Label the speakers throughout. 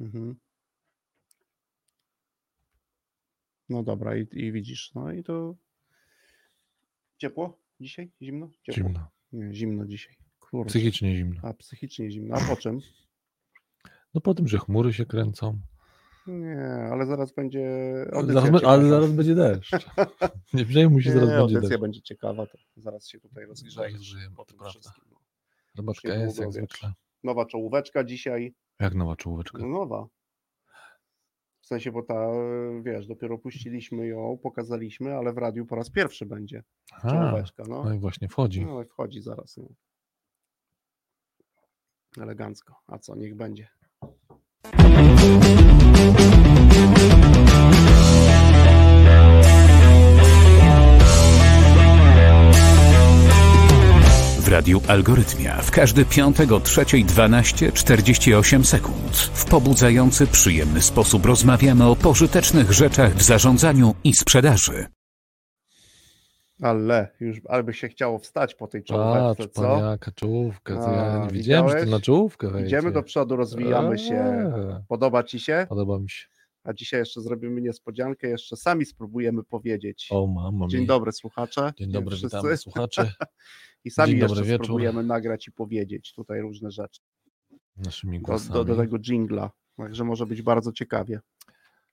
Speaker 1: Mhm. No dobra, i, i widzisz, no i to ciepło dzisiaj? Zimno? Ciepło.
Speaker 2: Zimno.
Speaker 1: Nie, zimno dzisiaj. Kurczę.
Speaker 2: Psychicznie zimno.
Speaker 1: A psychicznie zimno. A po czym?
Speaker 2: No po tym, że chmury się kręcą.
Speaker 1: Nie, ale zaraz będzie
Speaker 2: Zaraz,
Speaker 1: ciekawa.
Speaker 2: ale zaraz będzie deszcz. Nie przejmuj się,
Speaker 1: Nie,
Speaker 2: zaraz będzie
Speaker 1: audycja
Speaker 2: deszcz.
Speaker 1: będzie ciekawa, to zaraz się tutaj rozgrzejesz
Speaker 2: Rozgrzejemy,
Speaker 1: po
Speaker 2: to prawda.
Speaker 1: wszystkim. no.
Speaker 2: Robaczka jest jak zwykle.
Speaker 1: Nowa czołóweczka dzisiaj.
Speaker 2: Jak nowa czołóweczka.
Speaker 1: No nowa. W sensie, bo ta, wiesz, dopiero puściliśmy ją, pokazaliśmy, ale w radiu po raz pierwszy będzie
Speaker 2: A,
Speaker 1: czołóweczka. No,
Speaker 2: no i właśnie wchodzi.
Speaker 1: no ale wchodzi zaraz. No. Elegancko. A co, niech będzie.
Speaker 3: Radiu Algorytmia w każdy piątek o 3.12 48 sekund. W pobudzający, przyjemny sposób rozmawiamy o pożytecznych rzeczach w zarządzaniu i sprzedaży.
Speaker 1: Ale już, ale by się chciało wstać po tej czołóweczce,
Speaker 2: Patrz,
Speaker 1: co?
Speaker 2: jaka czołówka. To ja nie wiedziałem, że ty
Speaker 1: widziałeś?
Speaker 2: na czołówkę wejdzie.
Speaker 1: Idziemy do przodu, rozwijamy się. Podoba ci się?
Speaker 2: Podoba mi się.
Speaker 1: A dzisiaj jeszcze zrobimy niespodziankę, jeszcze sami spróbujemy powiedzieć.
Speaker 2: O, mamo
Speaker 1: Dzień dobry słuchacze.
Speaker 2: Dzień dobry,
Speaker 1: wszyscy.
Speaker 2: witamy słuchaczy.
Speaker 1: I sami jeszcze
Speaker 2: wieczór.
Speaker 1: spróbujemy nagrać i powiedzieć tutaj różne rzeczy
Speaker 2: Naszymi
Speaker 1: do,
Speaker 2: głosami.
Speaker 1: do, do tego jingla. Także może być bardzo ciekawie.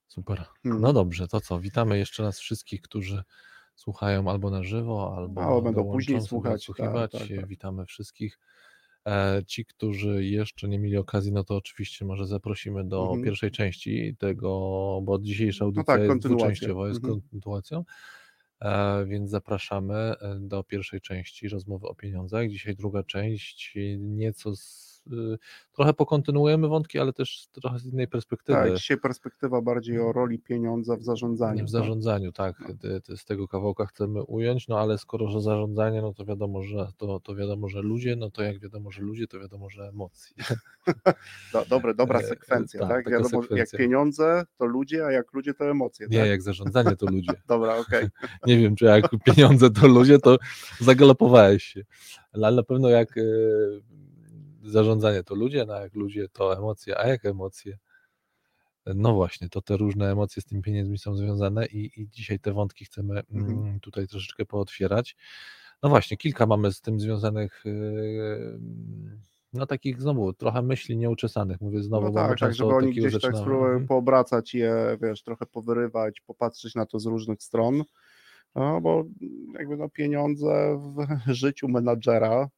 Speaker 2: Super.
Speaker 1: Hmm.
Speaker 2: No dobrze, to co? Witamy jeszcze raz wszystkich, którzy słuchają albo na żywo, albo
Speaker 1: Albo będą później słuchać, tak, tak, tak.
Speaker 2: Witamy wszystkich. E, Ci, którzy jeszcze nie mieli okazji, no to oczywiście może zaprosimy do
Speaker 1: Mhm.
Speaker 2: pierwszej części tego, bo dzisiejsza audycja
Speaker 1: tak,
Speaker 2: jest dwuczęściowa, jest
Speaker 1: Mhm.
Speaker 2: kontynuacją. E, Więc zapraszamy e, do pierwszej części rozmowy o pieniądzach. Dzisiaj druga część, nieco z, trochę pokontynuujemy wątki, ale też trochę z innej perspektywy.
Speaker 1: Tak, dzisiaj perspektywa bardziej o roli pieniądza w zarządzaniu.
Speaker 2: W
Speaker 1: tak?
Speaker 2: zarządzaniu, tak. Te- Z tego kawałka chcemy ująć, no ale skoro że zarządzanie, no to wiadomo, że to, to wiadomo, że ludzie, no to jak wiadomo, że ludzie, to wiadomo, że emocje.
Speaker 1: Do, dobre, dobra
Speaker 2: E,
Speaker 1: sekwencja,
Speaker 2: tak,
Speaker 1: tak? Wiadomo, jak
Speaker 2: sekwencja.
Speaker 1: pieniądze to ludzie, a jak ludzie to emocje.
Speaker 2: Nie,
Speaker 1: tak?
Speaker 2: jak zarządzanie to ludzie.
Speaker 1: Dobra, okej.
Speaker 2: Nie wiem, czy jak pieniądze to ludzie, to zagalopowałeś się. Ale na pewno jak e, zarządzanie to ludzie, no a jak ludzie to emocje, a jak emocje? No właśnie, to te różne emocje z tymi pieniędzmi są związane i, i dzisiaj te wątki chcemy
Speaker 1: Mhm.
Speaker 2: mm, tutaj troszeczkę pootwierać. No właśnie, kilka mamy z tym związanych, yy, no takich znowu trochę myśli nieuczesanych, mówię znowu,
Speaker 1: No
Speaker 2: bo
Speaker 1: tak, tak, żeby oni gdzieś tak spróbowały
Speaker 2: Mhm.
Speaker 1: poobracać je, wiesz, trochę powyrywać, popatrzeć na to z różnych stron, no bo jakby no pieniądze w życiu menadżera,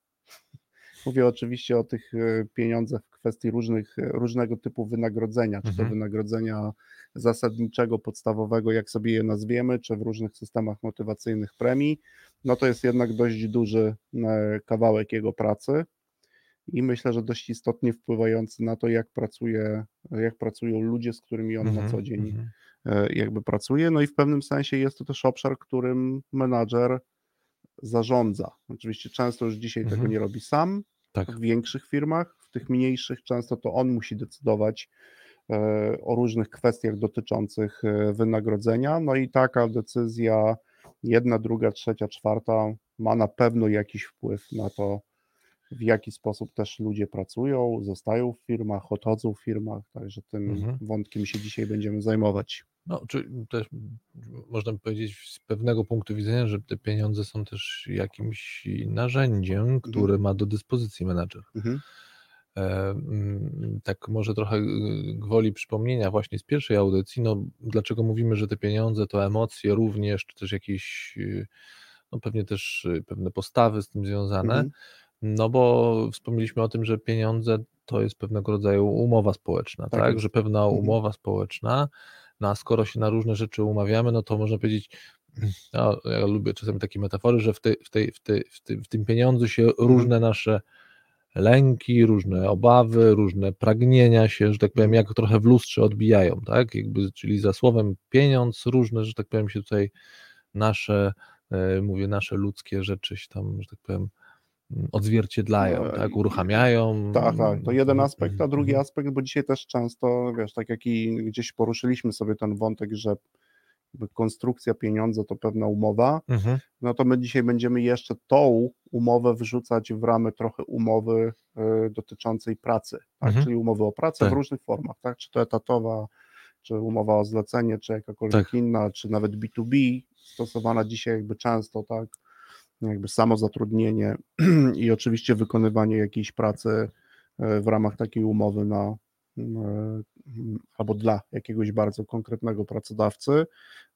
Speaker 1: mówię oczywiście o tych e, pieniądzach w kwestii różnych, e, różnego typu wynagrodzenia, czy to
Speaker 2: Mhm.
Speaker 1: wynagrodzenia zasadniczego, podstawowego, jak sobie je nazwiemy, czy w różnych systemach motywacyjnych premii, no to jest jednak dość duży e, kawałek jego pracy i myślę, że dość istotnie wpływający na to, jak pracuje, jak pracują ludzie, z którymi on na
Speaker 2: Mhm,
Speaker 1: co dzień
Speaker 2: mhm.
Speaker 1: jakby pracuje. No i w pewnym sensie jest to też obszar, którym menadżer zarządza. Oczywiście często już dzisiaj tego
Speaker 2: Mhm.
Speaker 1: nie robi sam.
Speaker 2: Tak.
Speaker 1: W większych firmach, w tych mniejszych często to on musi decydować e, o różnych kwestiach dotyczących e, wynagrodzenia. No i taka decyzja, jedna, druga, trzecia, czwarta, ma na pewno jakiś wpływ na to, w jaki sposób też ludzie pracują, zostają w firmach, odchodzą w firmach. Także tym
Speaker 2: Mhm.
Speaker 1: wątkiem się dzisiaj będziemy zajmować.
Speaker 2: No, czy też można by powiedzieć z pewnego punktu widzenia, że te pieniądze są też jakimś narzędziem, które ma do dyspozycji menadżer.
Speaker 1: Mhm.
Speaker 2: E, mm, Tak może trochę y, gwoli przypomnienia właśnie z pierwszej audycji, no dlaczego mówimy, że te pieniądze to emocje również, czy też jakieś, y, no pewnie też y, pewne postawy z tym związane,
Speaker 1: Mhm.
Speaker 2: no bo wspomnieliśmy o tym, że pieniądze to jest pewnego rodzaju umowa społeczna,
Speaker 1: Tak
Speaker 2: tak, że pewna
Speaker 1: Mhm.
Speaker 2: umowa społeczna, no a skoro się na różne rzeczy umawiamy, no to można powiedzieć, no, ja lubię czasami takie metafory, że w, tej, w, tej, w, tej, w, tym, w tym pieniądzu się
Speaker 1: Mhm.
Speaker 2: różne nasze lęki, różne obawy, różne pragnienia się, że tak powiem, jak trochę w lustrze odbijają, tak? Jakby, czyli za słowem pieniądz, różne, że tak powiem, się tutaj nasze, e, mówię, nasze ludzkie rzeczy się tam, że tak powiem, odzwierciedlają,
Speaker 1: No,
Speaker 2: tak? Uruchamiają.
Speaker 1: Tak, tak. To jeden aspekt, a drugi
Speaker 2: Mhm.
Speaker 1: aspekt, bo dzisiaj też często, wiesz, tak jak i gdzieś poruszyliśmy sobie ten wątek, że konstrukcja pieniądza to pewna umowa,
Speaker 2: Mhm.
Speaker 1: no to my dzisiaj będziemy jeszcze tą umowę wrzucać w ramy trochę umowy y, dotyczącej pracy, tak?
Speaker 2: Mhm.
Speaker 1: czyli umowy o pracę w
Speaker 2: Tak.
Speaker 1: różnych formach, tak? czy to etatowa, czy umowa o zlecenie, czy jakakolwiek
Speaker 2: Tak.
Speaker 1: inna, czy nawet B2B, stosowana dzisiaj jakby często, tak, jakby samozatrudnienie i oczywiście wykonywanie jakiejś pracy y, w ramach takiej umowy na y, albo dla jakiegoś bardzo konkretnego pracodawcy,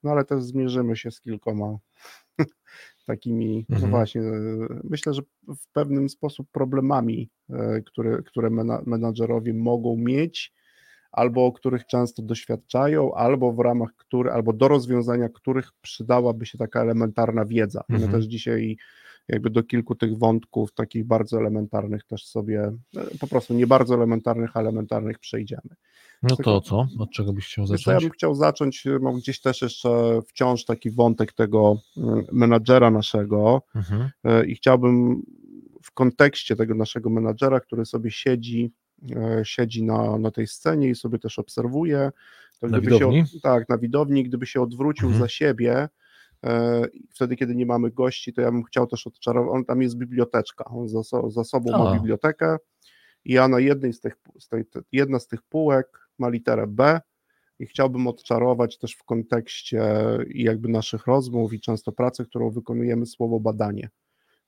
Speaker 1: no ale też zmierzymy się z kilkoma takimi, no
Speaker 2: Mhm.
Speaker 1: właśnie, e, myślę, że w pewnym sposób problemami, e, które, które mena- menadżerowie mogą mieć, albo o których często doświadczają, albo w ramach których, albo do rozwiązania których przydałaby się taka elementarna wiedza. My
Speaker 2: Mhm.
Speaker 1: też dzisiaj jakby do kilku tych wątków, takich bardzo elementarnych też sobie, e, po prostu nie bardzo elementarnych, a elementarnych przejdziemy.
Speaker 2: No to co? Od czego byś chciał
Speaker 1: co, ja
Speaker 2: zacząć?
Speaker 1: bym chciał zacząć, mam gdzieś też jeszcze wciąż taki wątek tego mm, menadżera naszego
Speaker 2: Mhm.
Speaker 1: e, i chciałbym w kontekście tego naszego menadżera, który sobie siedzi, siedzi na, na tej scenie i sobie też obserwuje. To
Speaker 2: Na
Speaker 1: gdyby się
Speaker 2: widowni?
Speaker 1: od- tak, na widowni, gdyby się odwrócił
Speaker 2: Mhm.
Speaker 1: za siebie, e, wtedy, kiedy nie mamy gości, to ja bym chciał też odczarować, on tam jest biblioteczka, on za, za sobą ma
Speaker 2: A.
Speaker 1: bibliotekę i ja na jednej z tych, z tej, te- jedna z tych półek ma literę B i chciałbym odczarować też w kontekście jakby naszych rozmów i często pracy, którą wykonujemy, słowo badanie.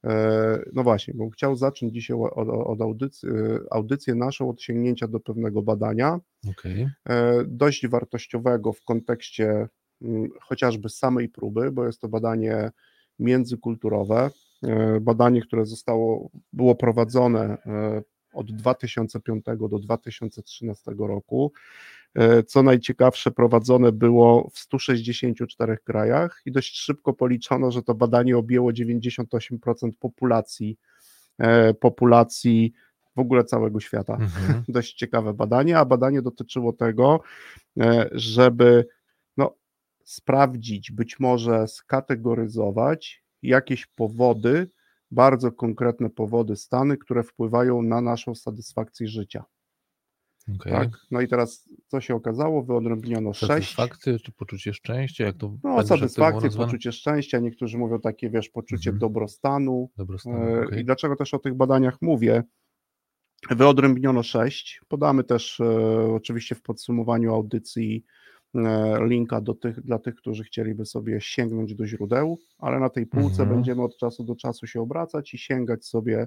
Speaker 1: E, No właśnie, bo chciał zacząć dzisiaj od, od audycji, audycję naszą od sięgnięcia do pewnego badania,
Speaker 2: Okej.
Speaker 1: e, dość wartościowego w kontekście mm, chociażby samej próby, bo jest to badanie międzykulturowe, e, badanie, które zostało, było prowadzone e, od 2005 do 2013 roku. E, Co najciekawsze, prowadzone było w 164 krajach i dość szybko policzono, że to badanie objęło 98% populacji, e, populacji w ogóle całego świata
Speaker 2: Mhm.
Speaker 1: dość ciekawe badanie, a badanie dotyczyło tego, e, żeby no, sprawdzić, być może skategoryzować jakieś powody, bardzo konkretne powody, stany, które wpływają na naszą satysfakcję życia.
Speaker 2: Okej.
Speaker 1: Tak? No i teraz co się okazało? Wyodrębniono sześć.
Speaker 2: Satysfakcję czy poczucie szczęścia? Jak to
Speaker 1: No, satysfakcję, poczucie szczęścia, niektórzy mówią takie, wiesz, poczucie
Speaker 2: Mhm.
Speaker 1: dobrostanu,
Speaker 2: Dobrostanu,
Speaker 1: E,
Speaker 2: okej.
Speaker 1: I dlaczego też o tych badaniach mówię? Wyodrębniono sześć. Podamy też e, oczywiście w podsumowaniu audycji e, linka do tych, dla tych, którzy chcieliby sobie sięgnąć do źródeł, ale na tej półce
Speaker 2: Mhm.
Speaker 1: będziemy od czasu do czasu się obracać i sięgać sobie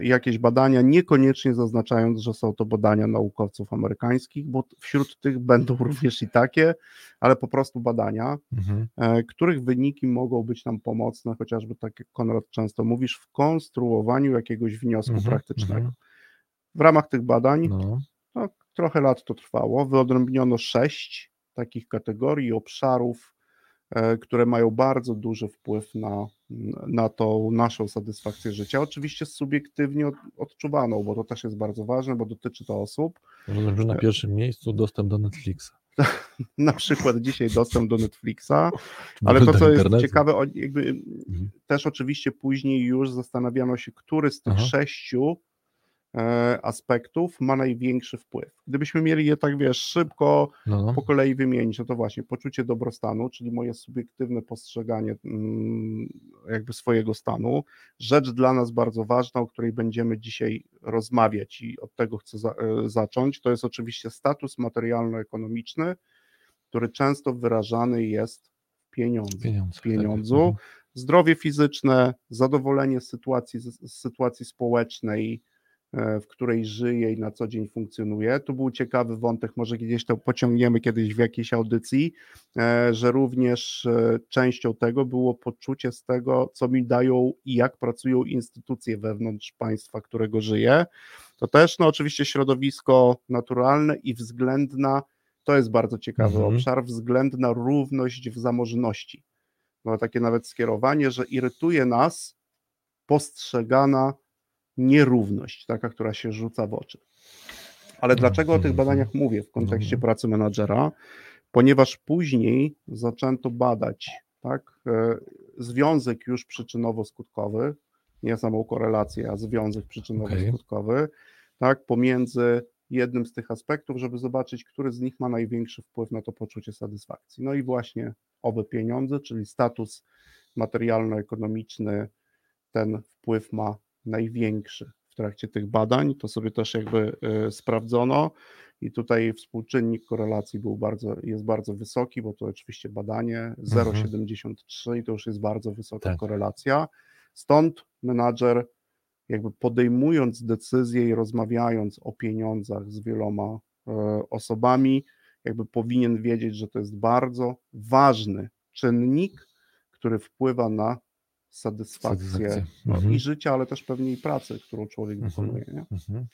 Speaker 1: jakieś badania, niekoniecznie zaznaczając, że są to badania naukowców amerykańskich, bo wśród tych będą również i takie, ale po prostu badania
Speaker 2: Mhm.
Speaker 1: e, których wyniki mogą być nam pomocne, chociażby tak jak Konrad często mówisz, w konstruowaniu jakiegoś wniosku
Speaker 2: Mhm,
Speaker 1: praktycznego.
Speaker 2: mhm.
Speaker 1: W ramach tych badań
Speaker 2: No.
Speaker 1: no, trochę lat to trwało. Wyodrębniono sześć takich kategorii, obszarów, e, które mają bardzo duży wpływ na, na tą naszą satysfakcję życia. Oczywiście subiektywnie od, odczuwaną, bo to też jest bardzo ważne, bo dotyczy to osób.
Speaker 2: Rozumiem, że na pierwszym miejscu dostęp do Netflixa.
Speaker 1: Na przykład dzisiaj dostęp do Netflixa, Ale to, co jest ciekawe, jakby
Speaker 2: Mhm.
Speaker 1: też oczywiście później już zastanawiano się, który z tych
Speaker 2: Aha.
Speaker 1: sześciu e, aspektów ma największy wpływ. Gdybyśmy mieli je tak, wiesz, szybko
Speaker 2: No, no.
Speaker 1: po kolei wymienić, no to właśnie poczucie dobrostanu, czyli moje subiektywne postrzeganie mm, jakby swojego stanu, rzecz dla nas bardzo ważna, o której będziemy dzisiaj rozmawiać i od tego chcę za, e, zacząć, to jest oczywiście status materialno-ekonomiczny, który często wyrażany jest w pieniądzu
Speaker 2: tak.
Speaker 1: pieniądzu,
Speaker 2: Mhm.
Speaker 1: zdrowie fizyczne, zadowolenie z sytuacji, z sytuacji społecznej, w której żyje i na co dzień funkcjonuje. Tu był ciekawy wątek, może gdzieś to pociągniemy kiedyś w jakiejś audycji, e, że również e, częścią tego było poczucie z tego, co mi dają i jak pracują instytucje wewnątrz państwa, którego żyję. To też, no oczywiście środowisko naturalne i względna, to jest bardzo ciekawy
Speaker 2: Mhm.
Speaker 1: obszar, względna równość w zamożności no, takie nawet skierowanie, że irytuje nas postrzegana nierówność, taka, która się rzuca w oczy. Ale dlaczego o tych badaniach mówię w kontekście
Speaker 2: Mhm.
Speaker 1: pracy menadżera? Ponieważ później zaczęto badać tak, e, związek już przyczynowo-skutkowy, nie samą korelację, a związek przyczynowo-skutkowy, tak, pomiędzy jednym z tych aspektów, żeby zobaczyć, który z nich ma największy wpływ na to poczucie satysfakcji. No i właśnie owe pieniądze, czyli status materialno-ekonomiczny, ten wpływ ma największy w trakcie tych badań. To sobie też jakby y, sprawdzono i tutaj współczynnik korelacji był bardzo, jest bardzo wysoki, bo to oczywiście badanie 0,73 i to już jest bardzo wysoka
Speaker 2: Tak.
Speaker 1: korelacja. Stąd menadżer jakby podejmując decyzję i rozmawiając o pieniądzach z wieloma e, osobami, jakby powinien wiedzieć, że to jest bardzo ważny czynnik, który wpływa na satysfakcję
Speaker 2: Satysfakcję. Mhm.
Speaker 1: i życia, ale też pewnie i pracy, którą człowiek
Speaker 2: Mhm.
Speaker 1: wykonuje. Nie?
Speaker 2: Mhm.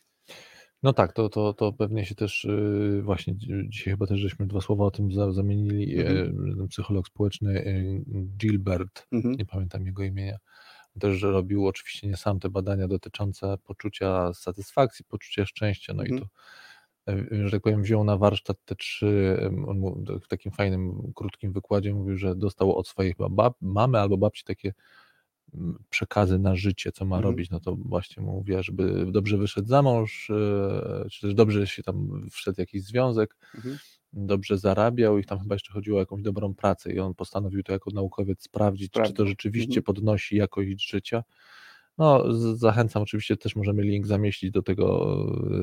Speaker 2: No tak, to, to, to pewnie się też yy, właśnie dzi- dzisiaj chyba też żeśmy dwa słowa o tym za, zamienili.
Speaker 1: Mhm.
Speaker 2: e, ten psycholog społeczny e, Gilbert,
Speaker 1: Mhm.
Speaker 2: nie pamiętam jego imienia, też że robił oczywiście nie sam te badania dotyczące poczucia satysfakcji, poczucia szczęścia. No i
Speaker 1: Mhm.
Speaker 2: to, e, że tak powiem, wziął na warsztat te trzy, on w takim fajnym, krótkim wykładzie mówił, że dostał od swojej chyba bab, mamy albo babci takie przekazy na życie, co ma
Speaker 1: Mhm.
Speaker 2: robić, no to właśnie mówiła, żeby dobrze wyszedł za mąż, e, czy też dobrze się tam wszedł w jakiś związek,
Speaker 1: Mhm.
Speaker 2: dobrze zarabiał i tam chyba jeszcze chodziło o jakąś dobrą pracę i on postanowił to jako naukowiec sprawdzić, czy to rzeczywiście
Speaker 1: Mhm.
Speaker 2: podnosi jakość życia. No, zachęcam, oczywiście też możemy link zamieścić do tego,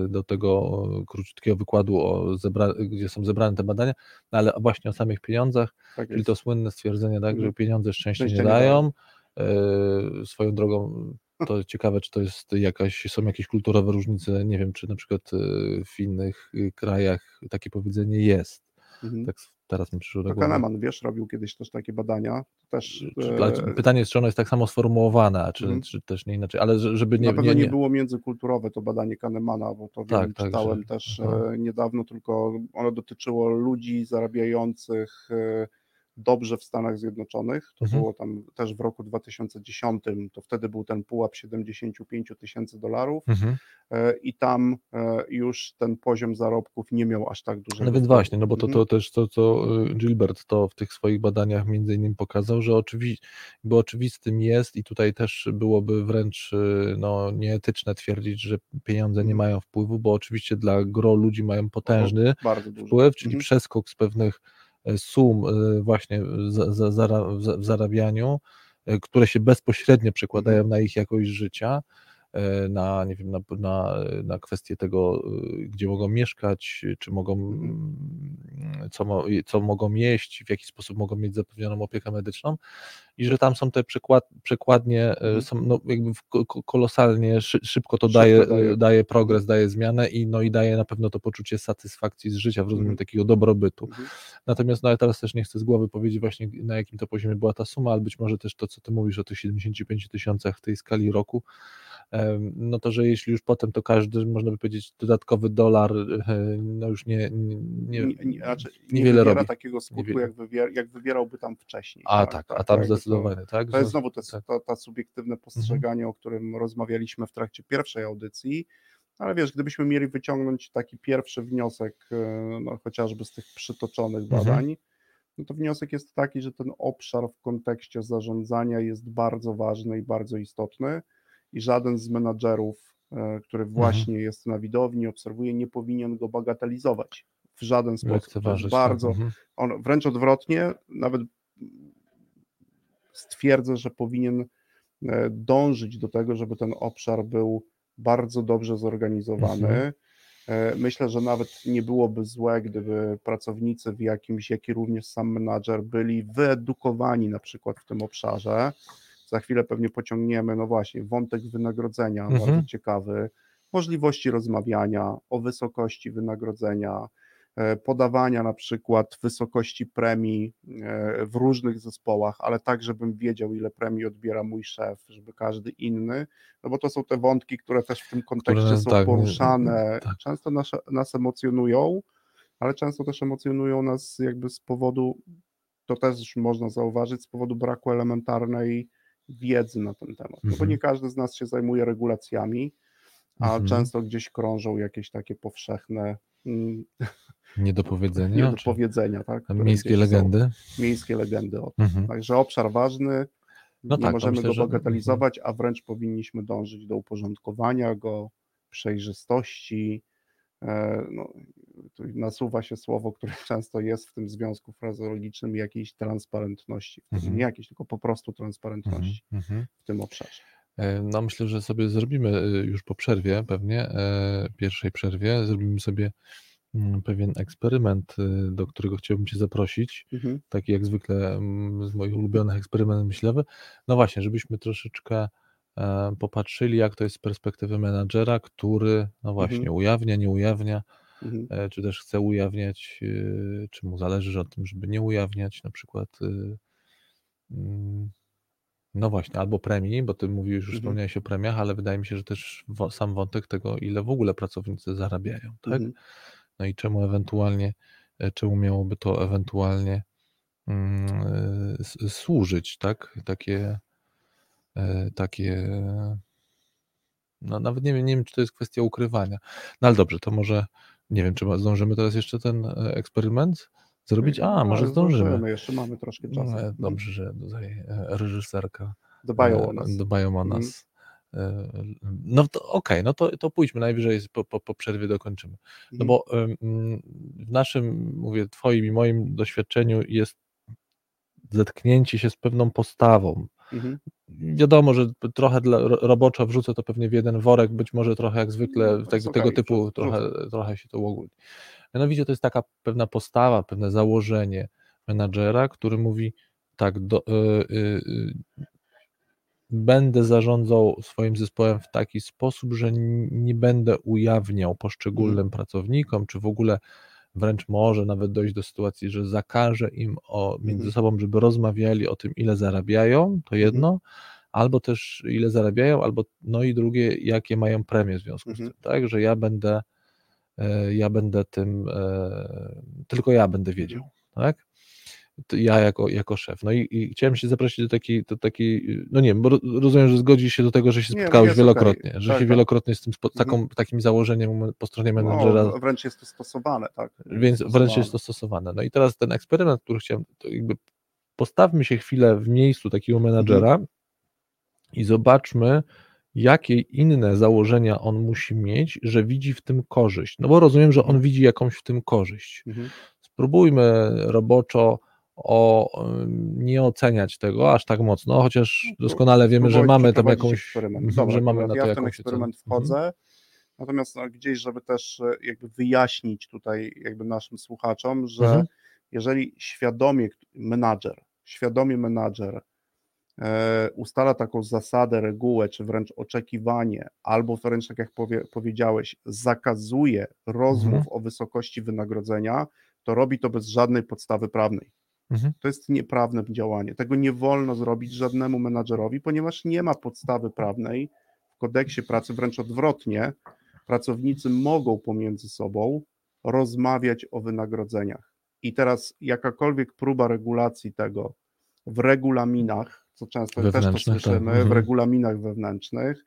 Speaker 2: do tego króciutkiego wykładu, o zebra, gdzie są zebrane te badania, no, ale właśnie o samych pieniądzach,
Speaker 1: Tak
Speaker 2: czyli to słynne stwierdzenie, tak,
Speaker 1: Mhm.
Speaker 2: że pieniądze szczęścia nie
Speaker 1: Szczęścia nie
Speaker 2: dają. E, Swoją drogą, to ciekawe, czy to jest jakaś, są jakieś kulturowe różnice, nie wiem, czy na przykład e, w innych e, krajach takie powiedzenie jest.
Speaker 1: Mhm.
Speaker 2: Tak teraz mi przyszło do głowy.
Speaker 1: Kahneman, wiesz, robił kiedyś też takie badania. Też,
Speaker 2: Czy, pytanie jest, czy ono jest tak samo sformułowane, czy,
Speaker 1: Mhm.
Speaker 2: czy też nie inaczej, ale że- żeby nie...
Speaker 1: na pewno
Speaker 2: nie,
Speaker 1: nie,
Speaker 2: nie.
Speaker 1: było międzykulturowe to badanie Kahnemana, bo to
Speaker 2: Tak,
Speaker 1: wiem,
Speaker 2: tak,
Speaker 1: czytałem
Speaker 2: że-
Speaker 1: też e, niedawno, tylko ono dotyczyło ludzi zarabiających dobrze w Stanach Zjednoczonych. To
Speaker 2: Mhm.
Speaker 1: było tam też w roku 2010, to wtedy był ten pułap 75 tysięcy dolarów
Speaker 2: Mhm.
Speaker 1: e, i tam e, już ten poziom zarobków nie miał aż tak dużego
Speaker 2: No więc właśnie, no bo to,
Speaker 1: Mhm.
Speaker 2: to też to, co y, Gilbert to w tych swoich badaniach między innymi pokazał, że oczywi, bo oczywistym jest i tutaj też byłoby wręcz no, nieetyczne twierdzić, że pieniądze nie
Speaker 1: Mhm.
Speaker 2: mają wpływu, bo oczywiście dla gro ludzi mają potężny
Speaker 1: bardzo dużo.
Speaker 2: wpływ, czyli
Speaker 1: Mhm.
Speaker 2: przeskok z pewnych e, sum e, właśnie w za- w zarabianiu, e, które się bezpośrednio przekładają
Speaker 1: Mhm.
Speaker 2: na ich jakość życia, na, nie wiem, na, na, na kwestię tego, e, gdzie mogą mieszkać, czy mogą,
Speaker 1: Mhm.
Speaker 2: mm, co, co mogą jeść, w jaki sposób mogą mieć zapewnioną opiekę medyczną i że tam są te przekład, przekładnie, e,
Speaker 1: Mhm.
Speaker 2: są no, jakby kolosalnie szy, szybko to
Speaker 1: Szybko
Speaker 2: daje,
Speaker 1: daje.
Speaker 2: daje. progres, daje zmianę i, no, i daje na pewno to poczucie satysfakcji z życia w rozumieniu
Speaker 1: Mhm.
Speaker 2: takiego dobrobytu.
Speaker 1: Mhm.
Speaker 2: Natomiast no, ja teraz też nie chcę z głowy powiedzieć właśnie na jakim to poziomie była ta suma, ale być może też to, co ty mówisz o tych 75 tysiącach w tej skali roku, no to, że jeśli już potem to każdy, można by powiedzieć, dodatkowy dolar, e, no już nie, nie, nie,
Speaker 1: znaczy, nie
Speaker 2: niewiele robi.
Speaker 1: takiego skutku, jak, wywier, jak wywierałby tam wcześniej.
Speaker 2: A tak, a tam
Speaker 1: to-
Speaker 2: zdecydowanie, tak?
Speaker 1: To jest znowu to,
Speaker 2: tak.
Speaker 1: to, to subiektywne postrzeganie, o którym rozmawialiśmy w trakcie pierwszej audycji, ale wiesz, gdybyśmy mieli wyciągnąć taki pierwszy wniosek, e, no, chociażby z tych przytoczonych
Speaker 2: Mhm.
Speaker 1: badań, no to wniosek jest taki, że ten obszar w kontekście zarządzania jest bardzo ważny i bardzo istotny i żaden z menadżerów, e, który właśnie jest na widowni, obserwuje, nie powinien go bagatelizować w żaden sposób.
Speaker 2: Tak,
Speaker 1: bardzo
Speaker 2: mhm.
Speaker 1: on wręcz odwrotnie, nawet stwierdzę, że powinien e, dążyć do tego, żeby ten obszar był bardzo dobrze zorganizowany.
Speaker 2: Mhm.
Speaker 1: E, Myślę, że nawet nie byłoby złe, gdyby pracownicy w jakimś, jak i również sam menadżer byli wyedukowani na przykład w tym obszarze. Za chwilę pewnie pociągniemy, no właśnie, wątek wynagrodzenia,
Speaker 2: Mhm.
Speaker 1: bardzo ciekawy, możliwości rozmawiania o wysokości wynagrodzenia, e, podawania na przykład wysokości premii e, w różnych zespołach, ale tak, żebym wiedział, ile premii odbiera mój szef, żeby każdy inny, no bo to są te wątki, które też w tym kontekście
Speaker 2: nas
Speaker 1: są
Speaker 2: tak,
Speaker 1: poruszane,
Speaker 2: tak.
Speaker 1: często nas, nas emocjonują, ale często też emocjonują nas jakby z powodu, to też można zauważyć, z powodu braku elementarnej wiedzy na ten temat, no bo
Speaker 2: Mhm.
Speaker 1: nie każdy z nas się zajmuje regulacjami, a
Speaker 2: Mhm.
Speaker 1: często gdzieś krążą jakieś takie powszechne mm,
Speaker 2: Niedopowiedzenia,
Speaker 1: nie do
Speaker 2: czy
Speaker 1: powiedzenia, tak?
Speaker 2: miejskie legendy.
Speaker 1: Miejskie legendy o tym.
Speaker 2: Mhm.
Speaker 1: Także obszar ważny,
Speaker 2: No
Speaker 1: nie
Speaker 2: tak,
Speaker 1: możemy
Speaker 2: myślę,
Speaker 1: go
Speaker 2: że-
Speaker 1: bagatelizować, a wręcz powinniśmy dążyć do uporządkowania go, przejrzystości, e, no, tu nasuwa się słowo, które często jest w tym związku frazologicznym, jakiejś transparentności.
Speaker 2: Mhm.
Speaker 1: Nie jakiejś, tylko po prostu transparentności
Speaker 2: Mhm, mhm.
Speaker 1: w tym obszarze.
Speaker 2: E, No myślę, że sobie zrobimy y, już po przerwie, pewnie, e, pierwszej przerwie, zrobimy sobie mm, pewien eksperyment, do którego chciałbym Cię zaprosić,
Speaker 1: Mhm.
Speaker 2: taki jak zwykle mm, z moich ulubionych eksperymentów myślowych. No właśnie, żebyśmy troszeczkę e, popatrzyli, jak to jest z perspektywy menadżera, który, no właśnie,
Speaker 1: Mhm.
Speaker 2: ujawnia, nie ujawnia,
Speaker 1: Mhm.
Speaker 2: e, czy też chce ujawniać, y, czy mu zależy o tym, żeby nie ujawniać, na przykład. y, mm, No właśnie, albo premii, bo ty mówisz, już
Speaker 1: Mhm.
Speaker 2: wspomniałeś o premiach, ale wydaje mi się, że też sam wątek tego, ile w ogóle pracownicy zarabiają, tak?
Speaker 1: Mhm.
Speaker 2: No i czemu ewentualnie, e, czemu miałoby to ewentualnie e, s- służyć, tak? Takie, e, takie, no nawet nie wiem, nie wiem, czy to jest kwestia ukrywania. No ale dobrze, to może, nie wiem, czy zdążymy teraz jeszcze ten e, eksperyment zrobić? A, może
Speaker 1: ale
Speaker 2: zdążymy.
Speaker 1: Jeszcze mamy troszkę czasu.
Speaker 2: No,
Speaker 1: Mhm.
Speaker 2: Dobrze, że tutaj e, reżyserka
Speaker 1: Dbają o
Speaker 2: e,
Speaker 1: nas.
Speaker 2: Dbają o
Speaker 1: Mhm.
Speaker 2: nas. E, No to okej, no to, to pójdźmy, najwyżej po, po, po przerwie dokończymy. No
Speaker 1: Mhm.
Speaker 2: bo w naszym, mówię, twoim i moim doświadczeniu jest zetknięcie się z pewną postawą.
Speaker 1: Mhm.
Speaker 2: Wiadomo, że trochę dla, ro- roboczo wrzucę to pewnie w jeden worek, być może trochę jak zwykle,
Speaker 1: No,
Speaker 2: tak, tego typu
Speaker 1: wrzucę,
Speaker 2: trochę, trochę się to uogólni. Mianowicie to jest taka pewna postawa, pewne założenie menadżera, który mówi tak, do, y, y, y, będę zarządzał swoim zespołem w taki sposób, że nie będę ujawniał poszczególnym pracownikom, czy w ogóle wręcz może nawet dojść do sytuacji, że zakażę im o, między
Speaker 1: Mhm.
Speaker 2: sobą, żeby rozmawiali o tym, ile zarabiają, to jedno, albo też ile zarabiają, albo no i drugie, jakie mają premie w związku
Speaker 1: Mhm.
Speaker 2: z tym, tak, że ja będę e, ja będę tym, e, tylko ja będę wiedział, tak? Ja jako, jako szef. No i, i chciałem się zaprosić do takiej, do takiej, no nie wiem, bo ro- rozumiem, że zgodzisz się do tego, że się
Speaker 1: Nie,
Speaker 2: spotkałeś
Speaker 1: jest
Speaker 2: wielokrotnie,
Speaker 1: okej.
Speaker 2: że
Speaker 1: Tak,
Speaker 2: się
Speaker 1: tak.
Speaker 2: wielokrotnie z tym, spo,
Speaker 1: Mhm.
Speaker 2: taką, takim założeniem po stronie menedżera
Speaker 1: No, wręcz jest to stosowane, tak.
Speaker 2: więc wręcz jest to stosowane. No i teraz ten eksperyment, który chciałem, to jakby postawmy się chwilę w miejscu takiego menadżera
Speaker 1: Mhm.
Speaker 2: i zobaczmy, jakie inne założenia on musi mieć, że widzi w tym korzyść. No bo rozumiem, że on widzi jakąś w tym korzyść.
Speaker 1: Mhm.
Speaker 2: Spróbujmy roboczo o, nie oceniać tego aż tak mocno, chociaż
Speaker 1: No,
Speaker 2: doskonale wiemy, że mamy tam jakąś,
Speaker 1: Eksperyment.
Speaker 2: mhm,
Speaker 1: Dobra,
Speaker 2: że mamy na to
Speaker 1: ja w ten eksperyment.
Speaker 2: Mhm.
Speaker 1: wchodzę, natomiast no, gdzieś, żeby też e, jakby wyjaśnić tutaj jakby naszym słuchaczom, że
Speaker 2: Mhm.
Speaker 1: jeżeli świadomie menadżer, świadomie menadżer e, ustala taką zasadę, regułę, czy wręcz oczekiwanie, albo wręcz tak jak powie, powiedziałeś, zakazuje rozmów
Speaker 2: Mhm.
Speaker 1: o wysokości wynagrodzenia, to robi to bez żadnej podstawy prawnej.
Speaker 2: Mhm.
Speaker 1: To jest nieprawne działanie. Tego nie wolno zrobić żadnemu menadżerowi, ponieważ nie ma podstawy prawnej w kodeksie pracy, wręcz odwrotnie. Pracownicy mogą pomiędzy sobą rozmawiać o wynagrodzeniach. I teraz jakakolwiek próba regulacji tego w regulaminach, co często też to
Speaker 2: tak.
Speaker 1: słyszymy, w
Speaker 2: Mhm.
Speaker 1: regulaminach wewnętrznych,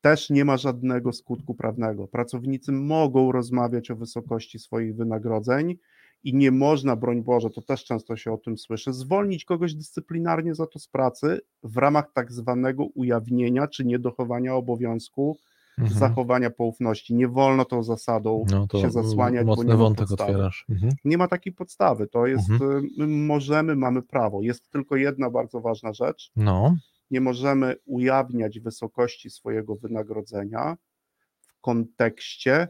Speaker 1: też nie ma żadnego skutku prawnego. Pracownicy mogą rozmawiać o wysokości swoich wynagrodzeń i nie można, broń Boże, to też często się o tym słyszy, zwolnić kogoś dyscyplinarnie za to z pracy w ramach tak zwanego ujawnienia czy niedochowania obowiązku
Speaker 2: Mhm.
Speaker 1: zachowania poufności. Nie wolno tą zasadą
Speaker 2: No
Speaker 1: się zasłaniać, bo nie ma podstawy.
Speaker 2: otwierasz. Mhm.
Speaker 1: Nie ma takiej podstawy. To jest,
Speaker 2: Mhm.
Speaker 1: y, my możemy, mamy prawo. Jest tylko jedna bardzo ważna rzecz.
Speaker 2: No,
Speaker 1: Nie możemy ujawniać wysokości swojego wynagrodzenia w kontekście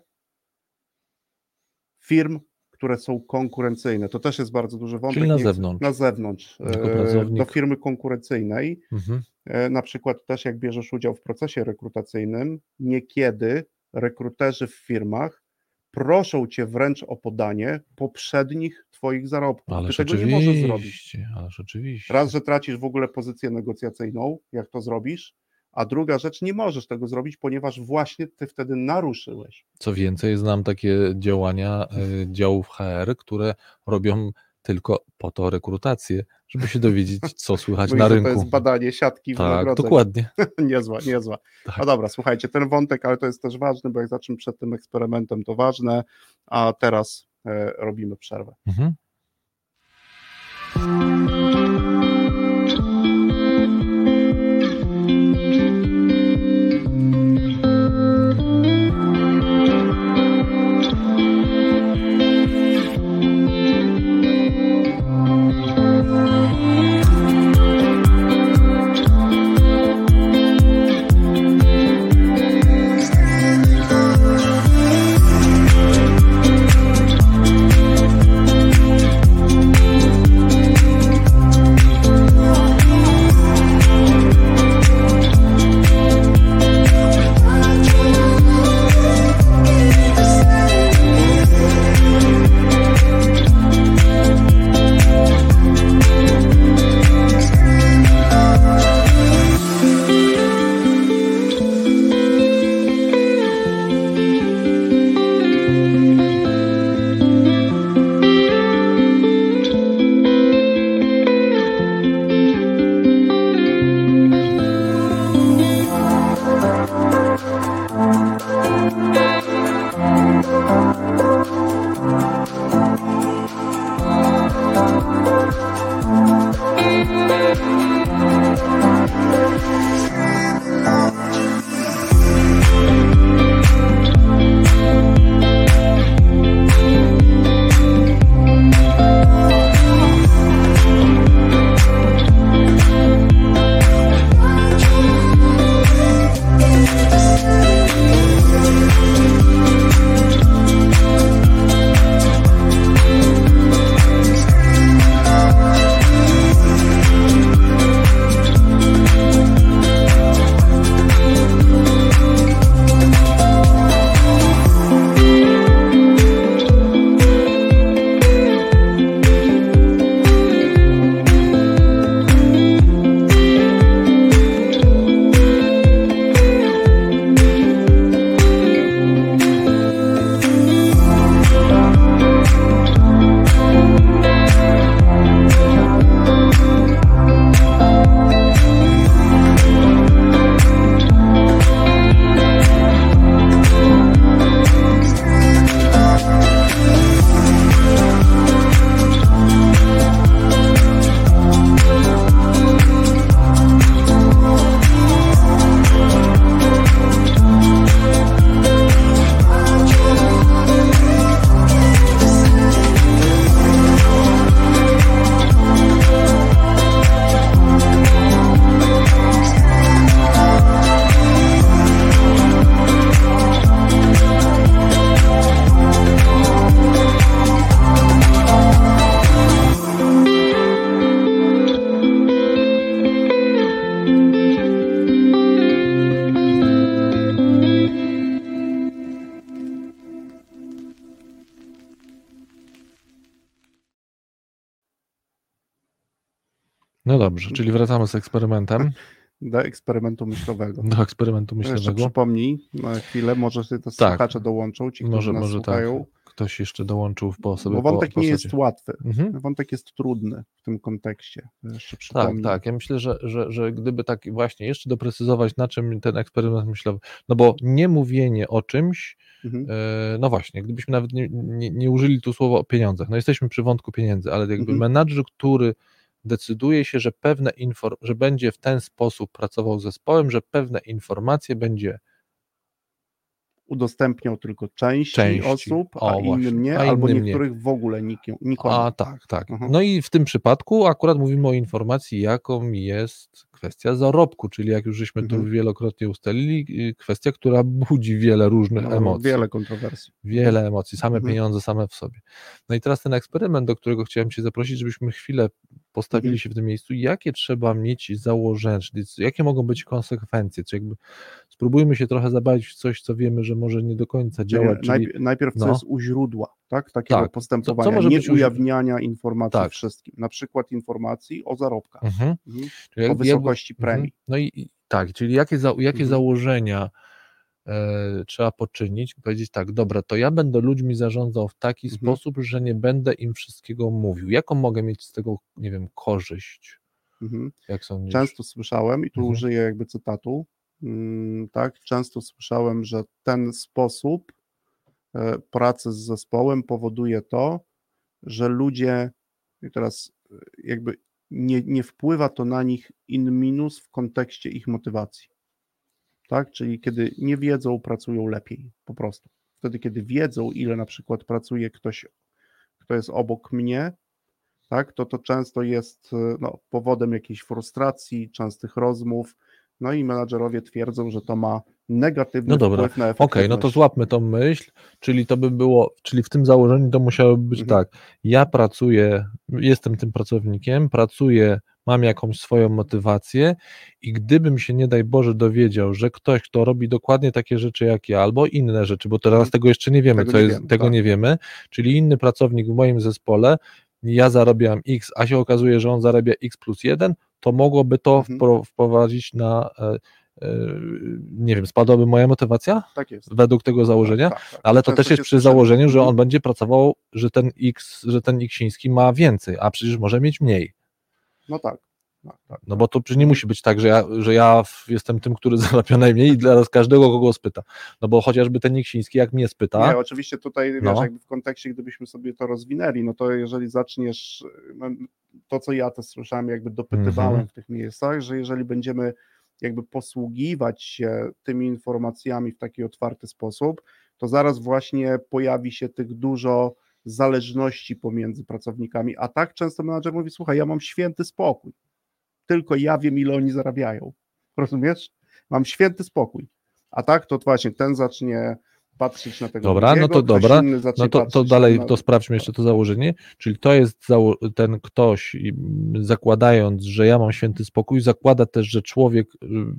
Speaker 1: firm, które są konkurencyjne. To też jest bardzo duży wątek.
Speaker 2: Czyli na zewnątrz.
Speaker 1: Na zewnątrz. E,
Speaker 2: pracownik.
Speaker 1: Do firmy konkurencyjnej.
Speaker 2: mhm.
Speaker 1: E, Na przykład też jak bierzesz udział w procesie rekrutacyjnym, niekiedy rekruterzy w firmach proszą cię wręcz o podanie poprzednich twoich zarobków.
Speaker 2: ale
Speaker 1: Ty tego nie możesz zrobić.
Speaker 2: ale rzeczywiście.
Speaker 1: Raz, że tracisz w ogóle pozycję negocjacyjną, jak to zrobisz, a druga rzecz, nie możesz tego zrobić, ponieważ właśnie ty wtedy naruszyłeś.
Speaker 2: Co więcej, znam takie działania y, działów HR, które robią tylko po to rekrutację, żeby się dowiedzieć, co słychać
Speaker 1: Mówisz,
Speaker 2: na rynku.
Speaker 1: To jest badanie siatki
Speaker 2: tak,
Speaker 1: wynagrodzeń.
Speaker 2: dokładnie.
Speaker 1: niezła, niezła.
Speaker 2: Tak.
Speaker 1: No dobra, słuchajcie, ten wątek, ale to jest też ważny, bo jak zacznę przed tym eksperymentem, to ważne, a teraz e, robimy przerwę.
Speaker 2: Mhm. Wracamy z eksperymentem.
Speaker 1: Do eksperymentu myślowego.
Speaker 2: Do eksperymentu
Speaker 1: Jeszcze
Speaker 2: myślowego.
Speaker 1: przypomnij na chwilę, może się to
Speaker 2: Tak.
Speaker 1: słuchacze dołączą, ci, którzy
Speaker 2: Może,
Speaker 1: nas
Speaker 2: może tak.
Speaker 1: słuchają.
Speaker 2: Ktoś jeszcze dołączył po sobie.
Speaker 1: Bo wątek
Speaker 2: po
Speaker 1: nie jest łatwy.
Speaker 2: Mhm.
Speaker 1: Wątek jest trudny w tym kontekście. Jeszcze
Speaker 2: Tak, tak. Ja myślę, że, że, że gdyby tak właśnie jeszcze doprecyzować, na czym ten eksperyment myślowy, no bo nie mówienie o czymś,
Speaker 1: Mhm.
Speaker 2: e, no właśnie, gdybyśmy nawet nie, nie, nie użyli tu słowa o pieniądzach, no jesteśmy przy wątku pieniędzy, ale jakby
Speaker 1: Mhm.
Speaker 2: menadżer, który decyduje się, że pewne że będzie w ten sposób pracował z zespołem, że pewne informacje będzie
Speaker 1: Udostępniał tylko części,
Speaker 2: Części.
Speaker 1: osób, a
Speaker 2: O,
Speaker 1: innym nie,
Speaker 2: A
Speaker 1: albo
Speaker 2: innym nie.
Speaker 1: niektórych w ogóle nikomu.
Speaker 2: A tak, tak.
Speaker 1: Mhm.
Speaker 2: No i w tym przypadku akurat mówimy o informacji, jaką jest kwestia zarobku, czyli jak już żeśmy tu
Speaker 1: Mhm.
Speaker 2: wielokrotnie ustalili, y, kwestia, która budzi wiele różnych
Speaker 1: No,
Speaker 2: emocji.
Speaker 1: Wiele kontrowersji.
Speaker 2: Wiele emocji, same
Speaker 1: Mhm.
Speaker 2: pieniądze same w sobie. No i teraz ten eksperyment, do którego chciałem Cię zaprosić, żebyśmy chwilę postawili
Speaker 1: Mhm.
Speaker 2: się w tym miejscu, jakie trzeba mieć założenia, czyli jakie mogą być konsekwencje, czy jakby spróbujmy się trochę zabawić w coś, co wiemy, że może nie do końca działać, czyli
Speaker 1: Najpierw, najpierw co
Speaker 2: no.
Speaker 1: jest u źródła tak, takiego
Speaker 2: Tak.
Speaker 1: postępowania,
Speaker 2: Co- co
Speaker 1: nie ujawniania informacji
Speaker 2: Tak.
Speaker 1: wszystkim. Na przykład informacji o zarobkach,
Speaker 2: mhm.
Speaker 1: mhm.
Speaker 2: Czyli
Speaker 1: o wysokości
Speaker 2: Mhm.
Speaker 1: premii.
Speaker 2: No i i tak, czyli jakie, za, jakie
Speaker 1: Mhm.
Speaker 2: założenia e, trzeba poczynić? Powiedzieć tak, dobra, to ja będę ludźmi zarządzał w taki
Speaker 1: Mhm.
Speaker 2: sposób, że nie będę im wszystkiego mówił. Jaką mogę mieć z tego, nie wiem, korzyść?
Speaker 1: Mhm. Często słyszałem, i tu
Speaker 2: Mhm.
Speaker 1: użyję jakby cytatu, tak, często słyszałem, że ten sposób e, pracy z zespołem powoduje to, że ludzie, i teraz e, jakby nie, nie wpływa to na nich in minus w kontekście ich motywacji. Tak, czyli kiedy nie wiedzą, pracują lepiej po prostu. Wtedy, kiedy wiedzą, ile na przykład pracuje ktoś, kto jest obok mnie, tak, to to często jest e, no, powodem jakiejś frustracji, częstych rozmów, no i menadżerowie twierdzą, że to ma negatywny
Speaker 2: No dobra,
Speaker 1: wpływ na
Speaker 2: Okej,
Speaker 1: efektywność.
Speaker 2: no to złapmy tą myśl, czyli to by było, czyli w tym założeniu to musiałoby być
Speaker 1: Mhm.
Speaker 2: tak, ja pracuję, jestem tym pracownikiem, pracuję, mam jakąś swoją motywację i gdybym się nie daj Boże dowiedział, że ktoś, kto robi dokładnie takie rzeczy jak ja, albo inne rzeczy, bo teraz
Speaker 1: Mhm.
Speaker 2: tego jeszcze nie wiemy,
Speaker 1: Tego
Speaker 2: co
Speaker 1: nie
Speaker 2: jest,
Speaker 1: wiemy,
Speaker 2: tego
Speaker 1: tak.
Speaker 2: nie wiemy, czyli inny pracownik w moim zespole, ja zarabiam X, a się okazuje, że on zarabia X plus 1, to mogłoby to
Speaker 1: Mhm.
Speaker 2: wpro- wprowadzić na, e, e, nie wiem, spadłaby moja motywacja?
Speaker 1: Tak jest.
Speaker 2: według tego założenia,
Speaker 1: Tak, tak, tak.
Speaker 2: ale to też jest przy założeniu, że
Speaker 1: Mhm.
Speaker 2: on będzie pracował, że ten X, że ten Xiński ma więcej, a przecież może mieć mniej.
Speaker 1: No tak. Tak, tak.
Speaker 2: No bo to przecież nie musi być tak, że ja, że ja jestem tym, który zarabia najmniej i teraz każdego, kogo spyta. No bo chociażby ten Xiński, jak mnie spyta,
Speaker 1: Nie, oczywiście tutaj, wiesz,
Speaker 2: No.
Speaker 1: jakby w kontekście, gdybyśmy sobie to rozwinęli, no to jeżeli zaczniesz, no, to co ja też słyszałem, jakby dopytywałem
Speaker 2: Mhm.
Speaker 1: w tych miejscach, że jeżeli będziemy jakby posługiwać się tymi informacjami w taki otwarty sposób, to zaraz właśnie pojawi się tych dużo zależności pomiędzy pracownikami, a tak często menadżer mówi, słuchaj, ja mam święty spokój, tylko ja wiem, ile oni zarabiają, rozumiesz? Mam święty spokój, a tak to właśnie ten zacznie patrzeć na tego
Speaker 2: Dobra, no
Speaker 1: drugiego,
Speaker 2: to
Speaker 1: ktoś
Speaker 2: dobra, no to, to dalej,
Speaker 1: na...
Speaker 2: to sprawdźmy jeszcze to założenie, czyli to jest ten ktoś, zakładając, że ja mam święty spokój, zakłada też, że człowiek,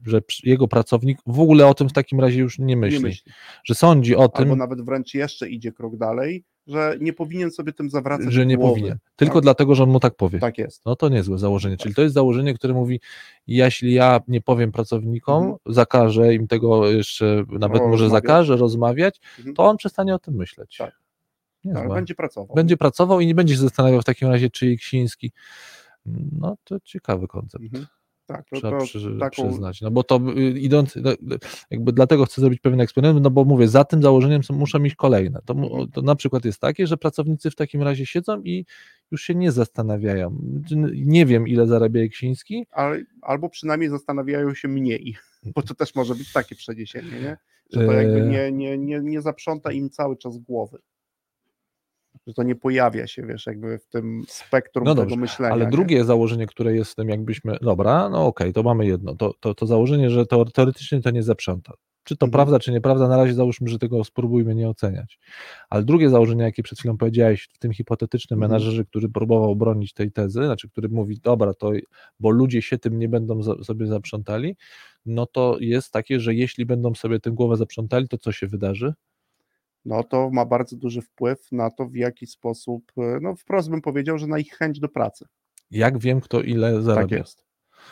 Speaker 2: że jego pracownik w ogóle o tym w takim razie już nie myśli,
Speaker 1: nie myśli.
Speaker 2: że sądzi o tym,
Speaker 1: Albo nawet wręcz jeszcze idzie krok dalej, że nie powinien sobie tym zawracać
Speaker 2: że nie
Speaker 1: głowy.
Speaker 2: powinien. Tylko
Speaker 1: Tak.
Speaker 2: dlatego, że on mu tak powie.
Speaker 1: Tak jest.
Speaker 2: No to niezłe założenie. Czyli to jest założenie, które mówi, jeśli ja nie powiem pracownikom,
Speaker 1: Mhm.
Speaker 2: zakażę im tego jeszcze, nawet może
Speaker 1: Rozmawiać.
Speaker 2: zakażę rozmawiać,
Speaker 1: Mhm.
Speaker 2: to on przestanie o tym myśleć.
Speaker 1: Tak. Ale będzie pracował.
Speaker 2: Będzie pracował i nie będzie się zastanawiał w takim razie, czy Ksiński. No to ciekawy koncept.
Speaker 1: Mhm. Tak, to,
Speaker 2: Trzeba
Speaker 1: to
Speaker 2: przy,
Speaker 1: taką,
Speaker 2: przyznać. No bo to y, idąc, no, jakby dlatego chcę zrobić pewien eksperyment, no bo mówię, za tym założeniem są, muszą iść kolejne. To, to na przykład jest takie, że pracownicy w takim razie siedzą i już się nie zastanawiają. Nie wiem, ile zarabia Ksiński.
Speaker 1: ale, albo przynajmniej zastanawiają się mniej, bo to też może być takie przeniesienie, nie? że to jakby
Speaker 2: Eee.
Speaker 1: nie, nie, nie, nie zaprząta im cały czas głowy. Że to nie pojawia się, wiesz, jakby w tym spektrum
Speaker 2: No
Speaker 1: tego
Speaker 2: dobrze,
Speaker 1: myślenia.
Speaker 2: Ale
Speaker 1: nie?
Speaker 2: drugie założenie, które jest w tym, jakbyśmy. Dobra, no okej, to mamy jedno. To, to, to założenie, że to, teoretycznie to nie zaprząta. Czy to
Speaker 1: Mhm.
Speaker 2: prawda, czy nieprawda, na razie załóżmy, że tego spróbujmy nie oceniać. Ale drugie założenie, jakie przed chwilą powiedziałeś, w tym hipotetycznym
Speaker 1: Mhm.
Speaker 2: menadżerze, który próbował bronić tej tezy, znaczy, który mówi, dobra, to bo ludzie się tym nie będą za, sobie zaprzątali, no to jest takie, że jeśli będą sobie tym głowę zaprzątali, to co się wydarzy?
Speaker 1: No to ma bardzo duży wpływ na to, w jaki sposób, e, no wprost bym powiedział, że na ich chęć do pracy.
Speaker 2: jak wiem, kto ile zarabia.
Speaker 1: Tak jest.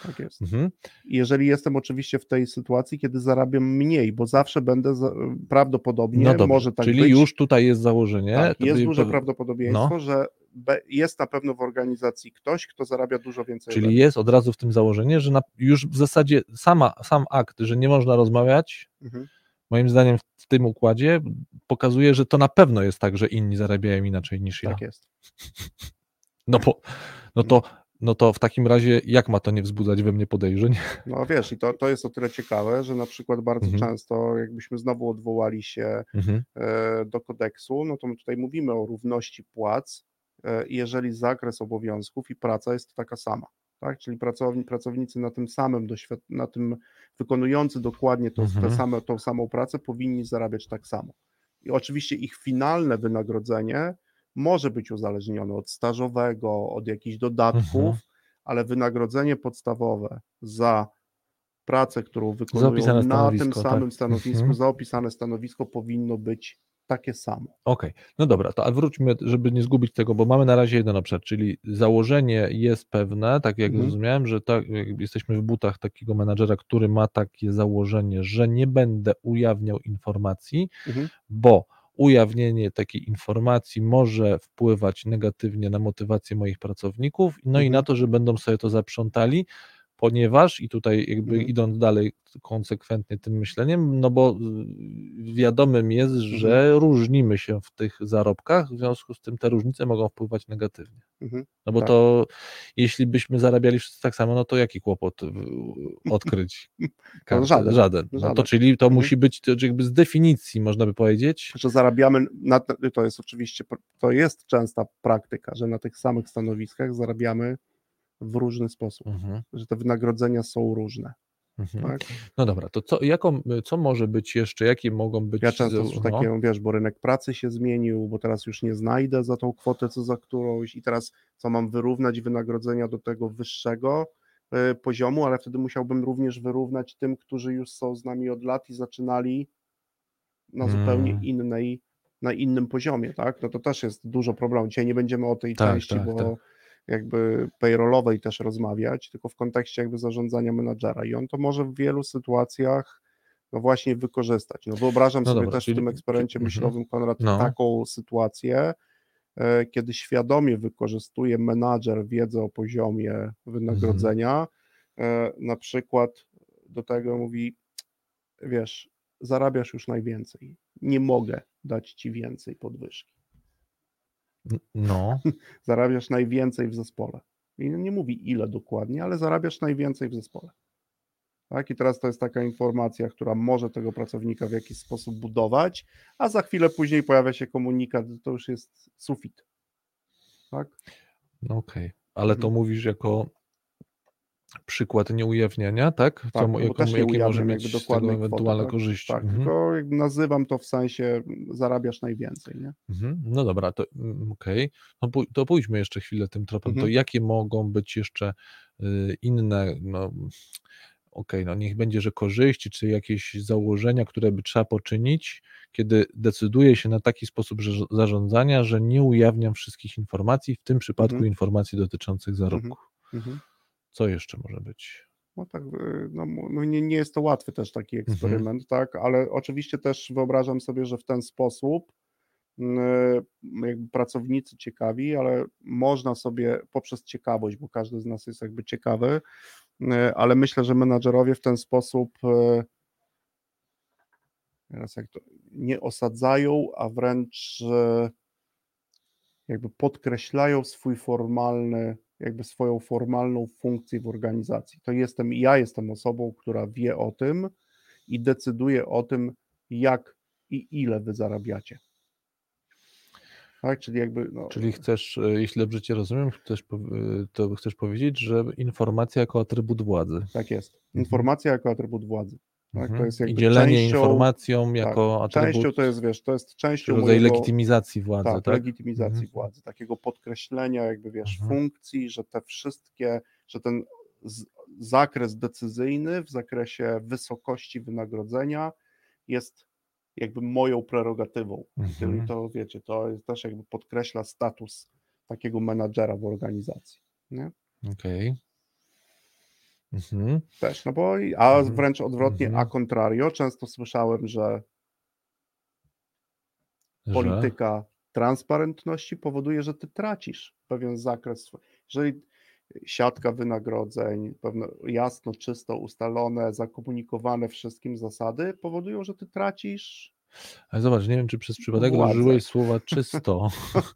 Speaker 1: Tak jest.
Speaker 2: Mhm.
Speaker 1: Jeżeli jestem oczywiście w tej sytuacji, kiedy zarabiam mniej, bo zawsze będę za, prawdopodobnie,
Speaker 2: No dobrze,
Speaker 1: może tak
Speaker 2: czyli
Speaker 1: być,
Speaker 2: już tutaj jest założenie.
Speaker 1: tak, jest duże
Speaker 2: to-
Speaker 1: prawdopodobieństwo,
Speaker 2: no.
Speaker 1: że be, jest na pewno w organizacji ktoś, kto zarabia dużo więcej.
Speaker 2: Czyli
Speaker 1: mnie.
Speaker 2: jest od razu w tym założenie, że na, już w zasadzie sama, sam akt, że nie można rozmawiać,
Speaker 1: Mhm.
Speaker 2: moim zdaniem w, tym układzie pokazuje, że to na pewno jest tak, że inni zarabiają inaczej niż ja.
Speaker 1: Tak jest.
Speaker 2: No, bo, no, to, no to w takim razie jak ma to nie wzbudzać we mnie podejrzeń?
Speaker 1: No wiesz, i to, to jest o tyle ciekawe, że na przykład bardzo
Speaker 2: Mhm.
Speaker 1: często, jakbyśmy znowu odwołali się
Speaker 2: Mhm.
Speaker 1: e, do kodeksu, no to my tutaj mówimy o równości płac, e, jeżeli zakres obowiązków i praca jest taka sama. Tak? Czyli pracowni, pracownicy na tym samym doświad- na tym wykonujący dokładnie to,
Speaker 2: Mhm.
Speaker 1: same, tą samą pracę powinni zarabiać tak samo. I oczywiście ich finalne wynagrodzenie może być uzależnione od stażowego, od jakichś dodatków,
Speaker 2: Mhm.
Speaker 1: ale wynagrodzenie podstawowe za pracę, którą wykonują na tym
Speaker 2: tak.
Speaker 1: samym stanowisku,
Speaker 2: Mhm.
Speaker 1: za opisane stanowisko powinno być takie samo.
Speaker 2: Okej, no dobra, to a wróćmy, żeby nie zgubić tego, bo mamy na razie jeden obszar, czyli założenie jest pewne, tak jak
Speaker 1: Mhm.
Speaker 2: zrozumiałem, że tak, jesteśmy w butach takiego menadżera, który ma takie założenie, że nie będę ujawniał informacji,
Speaker 1: Mhm.
Speaker 2: bo ujawnienie takiej informacji może wpływać negatywnie na motywację moich pracowników, no i
Speaker 1: Mhm.
Speaker 2: na to, że będą sobie to zaprzątali, ponieważ, i tutaj jakby
Speaker 1: Mhm.
Speaker 2: idąc dalej konsekwentnie tym myśleniem, no bo y, wiadomym jest,
Speaker 1: Mhm.
Speaker 2: że różnimy się w tych zarobkach, w związku z tym te różnice mogą wpływać negatywnie.
Speaker 1: Mhm.
Speaker 2: No bo
Speaker 1: Tak.
Speaker 2: to jeśli byśmy zarabiali wszyscy tak samo, no to jaki kłopot odkryć? Każdy-
Speaker 1: żaden.
Speaker 2: żaden. No to czyli to
Speaker 1: Mhm.
Speaker 2: musi być to jakby z definicji, można by powiedzieć.
Speaker 1: Że zarabiamy, na, to jest oczywiście, to jest częsta praktyka, że na tych samych stanowiskach zarabiamy w różny sposób,
Speaker 2: Mhm,
Speaker 1: że te wynagrodzenia są różne.
Speaker 2: mhm.
Speaker 1: Tak?
Speaker 2: No dobra, to co, jaką, co może być jeszcze, jakie mogą być...
Speaker 1: Ja często
Speaker 2: za-
Speaker 1: słyszę
Speaker 2: no,
Speaker 1: takie, wiesz, bo rynek pracy się zmienił, bo teraz już nie znajdę za tą kwotę, co za którąś i teraz co mam wyrównać wynagrodzenia do tego wyższego y, poziomu, ale wtedy musiałbym również wyrównać tym, którzy już są z nami od lat i zaczynali na zupełnie
Speaker 2: Mm.
Speaker 1: innej, na innym poziomie, tak? No to też jest dużo problemów. Dzisiaj nie będziemy o tej
Speaker 2: Tak,
Speaker 1: części,
Speaker 2: tak,
Speaker 1: bo
Speaker 2: tak.
Speaker 1: Jakby payrollowej też rozmawiać, tylko w kontekście jakby zarządzania menadżera i on to może w wielu sytuacjach no właśnie wykorzystać. No wyobrażam
Speaker 2: No
Speaker 1: sobie
Speaker 2: dobra,
Speaker 1: też
Speaker 2: czyli-
Speaker 1: w tym eksperymencie
Speaker 2: mhm.
Speaker 1: myślowym, Konrad,
Speaker 2: No.
Speaker 1: taką sytuację, e, kiedy świadomie wykorzystuje menadżer wiedzę o poziomie wynagrodzenia, e, na przykład do tego mówi, wiesz, zarabiasz już najwięcej, nie mogę dać ci więcej podwyżki,
Speaker 2: No,
Speaker 1: zarabiasz najwięcej w zespole. I nie mówi ile dokładnie, ale zarabiasz najwięcej w zespole. Tak? I teraz to jest taka informacja, która może tego pracownika w jakiś sposób budować, a za chwilę później pojawia się komunikat, to już jest sufit. Tak?
Speaker 2: no okej. Ale to
Speaker 1: Mhm.
Speaker 2: mówisz jako przykład nieujawniania, tak?
Speaker 1: Tak, bo
Speaker 2: jaką-
Speaker 1: też nie
Speaker 2: jakie może mieć ewentualne
Speaker 1: tak?
Speaker 2: korzyści?
Speaker 1: Tak,
Speaker 2: Mhm.
Speaker 1: tylko nazywam to w sensie zarabiasz najwięcej, nie?
Speaker 2: Mhm. No dobra, to mm, okej. No, pój- to pójdźmy jeszcze chwilę tym tropem. To
Speaker 1: Mhm.
Speaker 2: jakie mogą być jeszcze y, inne, no okej, no niech będzie, że korzyści, czy jakieś założenia, które by trzeba poczynić, kiedy decyduje się na taki sposób zarządzania, że nie ujawniam wszystkich informacji, w tym przypadku
Speaker 1: Mhm.
Speaker 2: informacji dotyczących zarobków.
Speaker 1: Mhm.
Speaker 2: Co jeszcze może być?
Speaker 1: No tak, y, no, no nie, nie jest to łatwy też taki
Speaker 2: Mhm.
Speaker 1: eksperyment, tak, ale oczywiście też wyobrażam sobie, że w ten sposób y, jakby pracownicy ciekawi, ale można sobie poprzez ciekawość, bo każdy z nas jest jakby ciekawy, y, ale myślę, że menadżerowie w ten sposób teraz jak to nie osadzają, a wręcz jakby podkreślają swój formalny, jakby swoją formalną funkcję w organizacji. To jestem, ja jestem osobą, która wie o tym i decyduje o tym, jak i ile wy zarabiacie. Tak, czyli jakby. No,
Speaker 2: Czyli chcesz, y, jeśli dobrze Cię rozumiem, chcesz, y, to chcesz powiedzieć, że informacja jako atrybut władzy.
Speaker 1: Tak jest. Informacja jako atrybut władzy. Tak,
Speaker 2: Mhm.
Speaker 1: to jest
Speaker 2: I
Speaker 1: jakby
Speaker 2: dzielenie
Speaker 1: częścią,
Speaker 2: informacją
Speaker 1: tak,
Speaker 2: jako atrybut,
Speaker 1: częścią to jest, wiesz, to jest częścią
Speaker 2: rodzaj
Speaker 1: mojego,
Speaker 2: legitymizacji władzy,
Speaker 1: tak,
Speaker 2: tak?
Speaker 1: legitymizacji
Speaker 2: Mhm.
Speaker 1: władzy, takiego podkreślenia jakby, wiesz,
Speaker 2: Mhm.
Speaker 1: funkcji, że te wszystkie, że ten z, zakres decyzyjny w zakresie wysokości wynagrodzenia jest jakby moją prerogatywą. Czyli
Speaker 2: Mhm.
Speaker 1: to, wiecie, to jest też jakby podkreśla status takiego menadżera w organizacji. Nie?
Speaker 2: Okej. Mhm.
Speaker 1: Też, no bo, a
Speaker 2: Mhm.
Speaker 1: wręcz odwrotnie, a
Speaker 2: Mhm.
Speaker 1: contrario, często słyszałem, że
Speaker 2: Że?
Speaker 1: polityka transparentności powoduje, że ty tracisz pewien zakres. Jeżeli siatka wynagrodzeń, pewne jasno, czysto ustalone, zakomunikowane wszystkim zasady powodują, że ty tracisz.
Speaker 2: Ale zobacz, nie wiem, czy przez przypadek
Speaker 1: Władzę.
Speaker 2: użyłeś słowa czysto.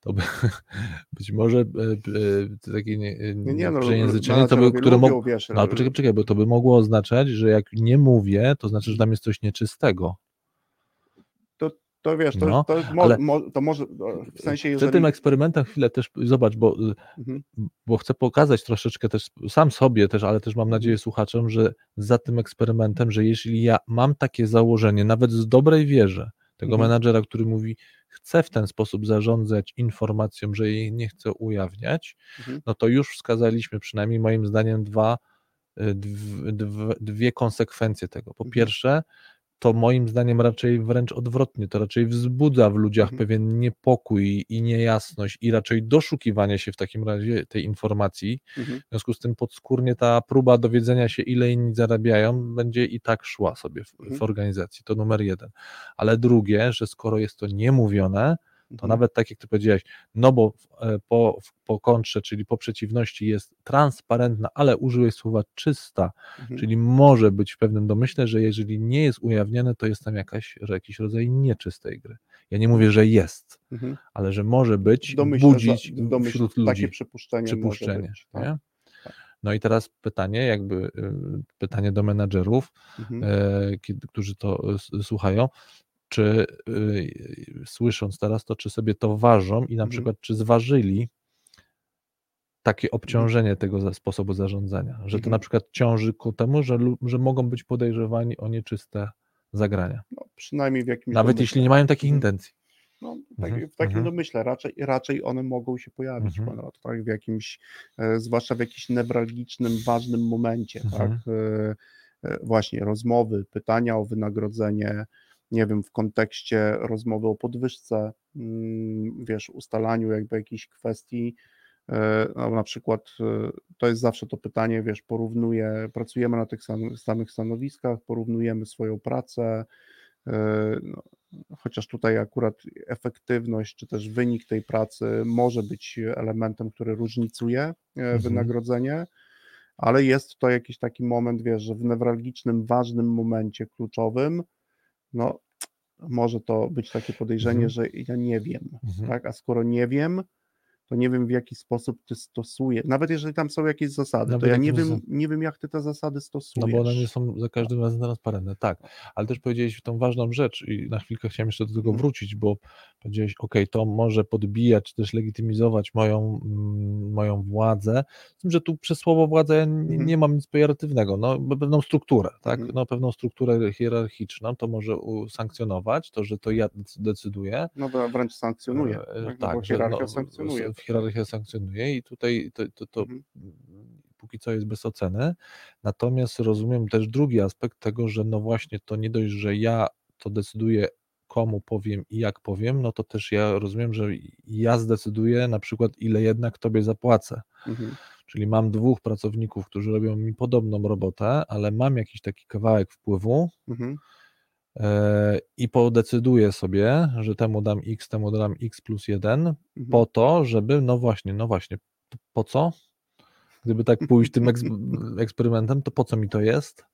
Speaker 2: To by, być może e, e, takie nie,
Speaker 1: Nie,
Speaker 2: nie,
Speaker 1: nie, no,
Speaker 2: przejęzyczenie, to by, które mogło. No, ale poczekaj, poczekaj, bo to by mogło oznaczać, że jak nie mówię, to znaczy, że tam jest coś nieczystego.
Speaker 1: To wiesz, to,
Speaker 2: No,
Speaker 1: to, mo,
Speaker 2: ale-
Speaker 1: mo, to może w sensie, jeżeli...
Speaker 2: tym eksperymentem chwilę też zobacz, bo, y,
Speaker 1: Mhm.
Speaker 2: bo chcę pokazać troszeczkę też sam sobie też, ale też mam nadzieję słuchaczom, że za tym eksperymentem, że jeśli ja mam takie założenie, nawet z dobrej wierze, tego
Speaker 1: Mhm.
Speaker 2: menadżera, który mówi, chcę w ten sposób zarządzać informacją, że jej nie chcę ujawniać,
Speaker 1: Mhm.
Speaker 2: no to już wskazaliśmy przynajmniej moim zdaniem dwa, y, dw, dw, dwie konsekwencje tego. Po
Speaker 1: Mhm.
Speaker 2: pierwsze, to moim zdaniem raczej wręcz odwrotnie, to raczej wzbudza w ludziach
Speaker 1: Mhm.
Speaker 2: pewien niepokój i niejasność i raczej doszukiwanie się w takim razie tej informacji.
Speaker 1: Mhm.
Speaker 2: W związku z tym podskórnie ta próba dowiedzenia się, ile inni zarabiają, będzie i tak szła sobie w, w
Speaker 1: Mhm.
Speaker 2: organizacji. To numer jeden. Ale drugie, że skoro jest to niemówione, to
Speaker 1: Mhm.
Speaker 2: nawet tak jak ty powiedziałeś, no bo e, po, po kontrze, czyli po przeciwności jest transparentna, ale użyłeś słowa czysta,
Speaker 1: Mhm.
Speaker 2: czyli może być w pewnym domyśle, że jeżeli nie jest ujawnione, to jest tam jakaś, jakiś rodzaj nieczystej gry. Ja nie mówię, że jest,
Speaker 1: Mhm.
Speaker 2: ale że może być, budzić
Speaker 1: za-
Speaker 2: wśród
Speaker 1: takie
Speaker 2: ludzi
Speaker 1: przypuszczenie,
Speaker 2: przypuszczenie.
Speaker 1: może być. tak.
Speaker 2: nie? No i teraz pytanie, jakby y, pytanie do menadżerów,
Speaker 1: Mhm.
Speaker 2: e, którzy to słuchają, czy y, słysząc teraz to, czy sobie to ważą i na
Speaker 1: Mhm.
Speaker 2: przykład czy zważyli takie obciążenie tego sposobu zarządzania, że to
Speaker 1: Mhm.
Speaker 2: na przykład ciąży ku temu, że, że mogą być podejrzewani o nieczyste zagrania,
Speaker 1: No, przynajmniej w jakimś
Speaker 2: nawet
Speaker 1: domyśle.
Speaker 2: jeśli nie mają takich
Speaker 1: Mhm.
Speaker 2: intencji.
Speaker 1: No, tak,
Speaker 2: Mhm,
Speaker 1: w takim
Speaker 2: mhm.
Speaker 1: domyśle raczej, raczej one mogą się pojawić,
Speaker 2: Mhm.
Speaker 1: Konrad, tak, w jakimś, e, zwłaszcza w jakimś newralgicznym, ważnym momencie,
Speaker 2: Mhm.
Speaker 1: tak, e, e, właśnie rozmowy, pytania o wynagrodzenie, nie wiem, w kontekście rozmowy o podwyżce, mm, wiesz, ustalaniu jakby jakichś kwestii, e, no, na przykład e, to jest zawsze to pytanie, wiesz, porównuję, pracujemy na tych sam- samych stanowiskach, porównujemy swoją pracę, e, no, chociaż tutaj akurat efektywność czy też wynik tej pracy może być elementem, który różnicuje
Speaker 2: Mhm.
Speaker 1: wynagrodzenie, ale jest to jakiś taki moment, wiesz, że w newralgicznym, ważnym momencie kluczowym, no może to być takie podejrzenie,
Speaker 2: Mhm.
Speaker 1: że ja nie wiem,
Speaker 2: Mhm.
Speaker 1: tak, a skoro nie wiem, to nie wiem w jaki sposób ty stosujesz, nawet jeżeli tam są jakieś zasady,
Speaker 2: Nawet
Speaker 1: to ja nie wiem, nie wiem jak ty te zasady
Speaker 2: No
Speaker 1: stosujesz.
Speaker 2: bo one nie są za każdym razem transparentne, tak. Ale też powiedziałeś tą ważną rzecz i na chwilkę chciałem jeszcze do tego
Speaker 1: Mhm.
Speaker 2: wrócić, bo powiedziałeś, ok, to może podbijać, czy też legitymizować moją, mm, moją władzę, z tym, że tu przez słowo władzę ja nie,
Speaker 1: Mhm.
Speaker 2: nie mam nic pejoratywnego, no pewną strukturę, tak,
Speaker 1: Mhm.
Speaker 2: no pewną strukturę hierarchiczną, to może usankcjonować, to, że to ja dec- decyduję,
Speaker 1: No wrę- wręcz sankcjonuje, tak, no
Speaker 2: tak,
Speaker 1: bo
Speaker 2: że
Speaker 1: hierarchia
Speaker 2: no,
Speaker 1: sankcjonuje.
Speaker 2: Hierarchia sankcjonuje i tutaj to, to, to
Speaker 1: Mhm.
Speaker 2: póki co jest bez oceny. Natomiast rozumiem też drugi aspekt tego, że no właśnie to nie dość, że ja to decyduję, komu powiem i jak powiem, no to też ja rozumiem, że ja zdecyduję na przykład, ile jednak tobie zapłacę.
Speaker 1: Mhm.
Speaker 2: Czyli mam dwóch pracowników, którzy robią mi podobną robotę, ale mam jakiś taki kawałek wpływu,
Speaker 1: Mhm.
Speaker 2: E, i podecyduję sobie, że temu dam x, temu dam x plus 1,
Speaker 1: Mhm.
Speaker 2: po to, żeby, no właśnie, no właśnie, po co? Gdyby tak pójść tym eks eksperymentem, to po co mi to jest?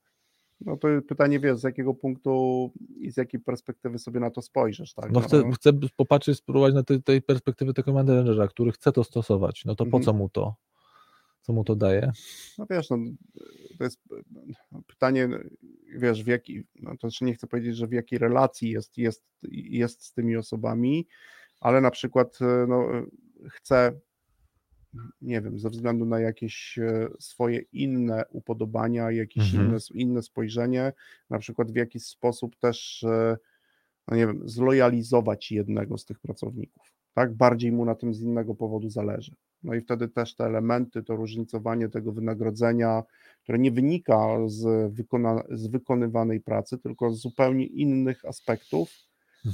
Speaker 1: No to pytanie, wiesz, z jakiego punktu i z jakiej perspektywy sobie na to spojrzysz, tak?
Speaker 2: No chcę, chcę popatrzeć, spróbować na tej, tej perspektywy tego menedżera, który chce to stosować, no to po
Speaker 1: Mhm.
Speaker 2: co mu to? Co mu to daje?
Speaker 1: No wiesz, no, to jest no, pytanie, wiesz, w jaki, no to znaczy nie chcę powiedzieć, że w jakiej relacji jest, jest, jest z tymi osobami, ale na przykład no, chce, nie wiem, ze względu na jakieś e, swoje inne upodobania, jakieś
Speaker 2: Mhm.
Speaker 1: inne, inne spojrzenie, na przykład w jakiś sposób też, e, no nie wiem, zlojalizować jednego z tych pracowników, tak? Bardziej mu na tym z innego powodu zależy. No i wtedy też te elementy, to różnicowanie tego wynagrodzenia, które nie wynika z, wykona, z wykonywanej pracy, tylko z zupełnie innych aspektów,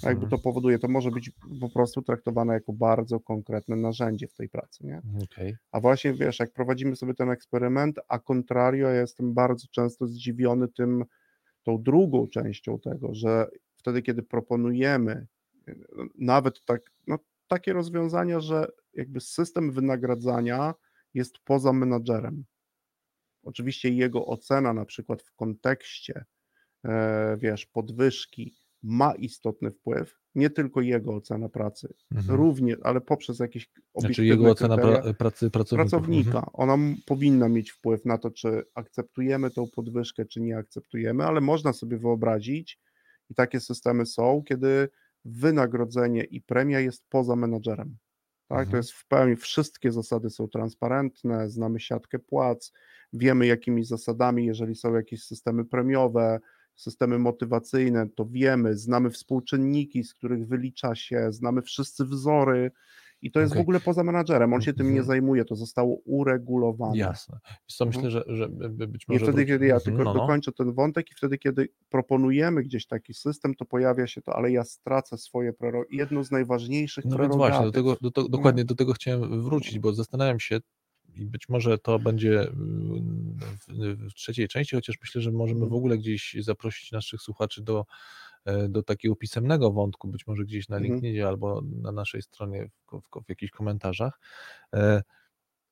Speaker 1: A jakby to powoduje, to może być po prostu traktowane jako bardzo konkretne narzędzie w tej pracy, nie?
Speaker 2: Okej.
Speaker 1: A właśnie wiesz, jak prowadzimy sobie ten eksperyment, a contrario, ja jestem bardzo często zdziwiony tym, tą drugą częścią tego, że wtedy, kiedy proponujemy y, nawet tak, no, takie rozwiązania, że jakby system wynagradzania jest poza menadżerem. Oczywiście jego ocena, na przykład w kontekście, e, wiesz, podwyżki, ma istotny wpływ, nie tylko jego ocena pracy,
Speaker 2: Mhm.
Speaker 1: również, ale poprzez jakieś
Speaker 2: Znaczy
Speaker 1: obiektywne
Speaker 2: jego ocena pra, pracy pracownika.
Speaker 1: pracownika. Ona m- powinna mieć wpływ na to, czy akceptujemy tą podwyżkę, czy nie akceptujemy, ale można sobie wyobrazić, i takie systemy są, kiedy wynagrodzenie i premia jest poza menadżerem. Tak, to
Speaker 2: Mhm.
Speaker 1: jest w pełni, wszystkie zasady są transparentne, znamy siatkę płac, wiemy jakimi zasadami, jeżeli są jakieś systemy premiowe, systemy motywacyjne, to wiemy, znamy współczynniki, z których wylicza się, znamy wszyscy wzory i to jest w
Speaker 2: Okej.
Speaker 1: ogóle poza menadżerem, on się tym nie
Speaker 2: Mhm.
Speaker 1: zajmuje, to zostało uregulowane.
Speaker 2: Jasne. Wiesz co, myślę,
Speaker 1: Mhm.
Speaker 2: że, że by- by- być
Speaker 1: I
Speaker 2: może...
Speaker 1: wtedy,
Speaker 2: wróci-
Speaker 1: kiedy ja
Speaker 2: Mhm,
Speaker 1: tylko
Speaker 2: no, no.
Speaker 1: dokończę ten wątek i wtedy, kiedy proponujemy gdzieś taki system, to pojawia się to, ale ja stracę swoje prero... jedną z najważniejszych
Speaker 2: No więc właśnie, do tego, do to,
Speaker 1: Nie?
Speaker 2: dokładnie do tego chciałem wrócić, bo zastanawiam się i być może to będzie mm, w, w trzeciej części, chociaż myślę, że możemy w ogóle gdzieś zaprosić naszych słuchaczy do, do takiego pisemnego wątku, być może gdzieś na
Speaker 1: Mhm.
Speaker 2: LinkedInie albo na naszej stronie w, w, w jakichś komentarzach. E,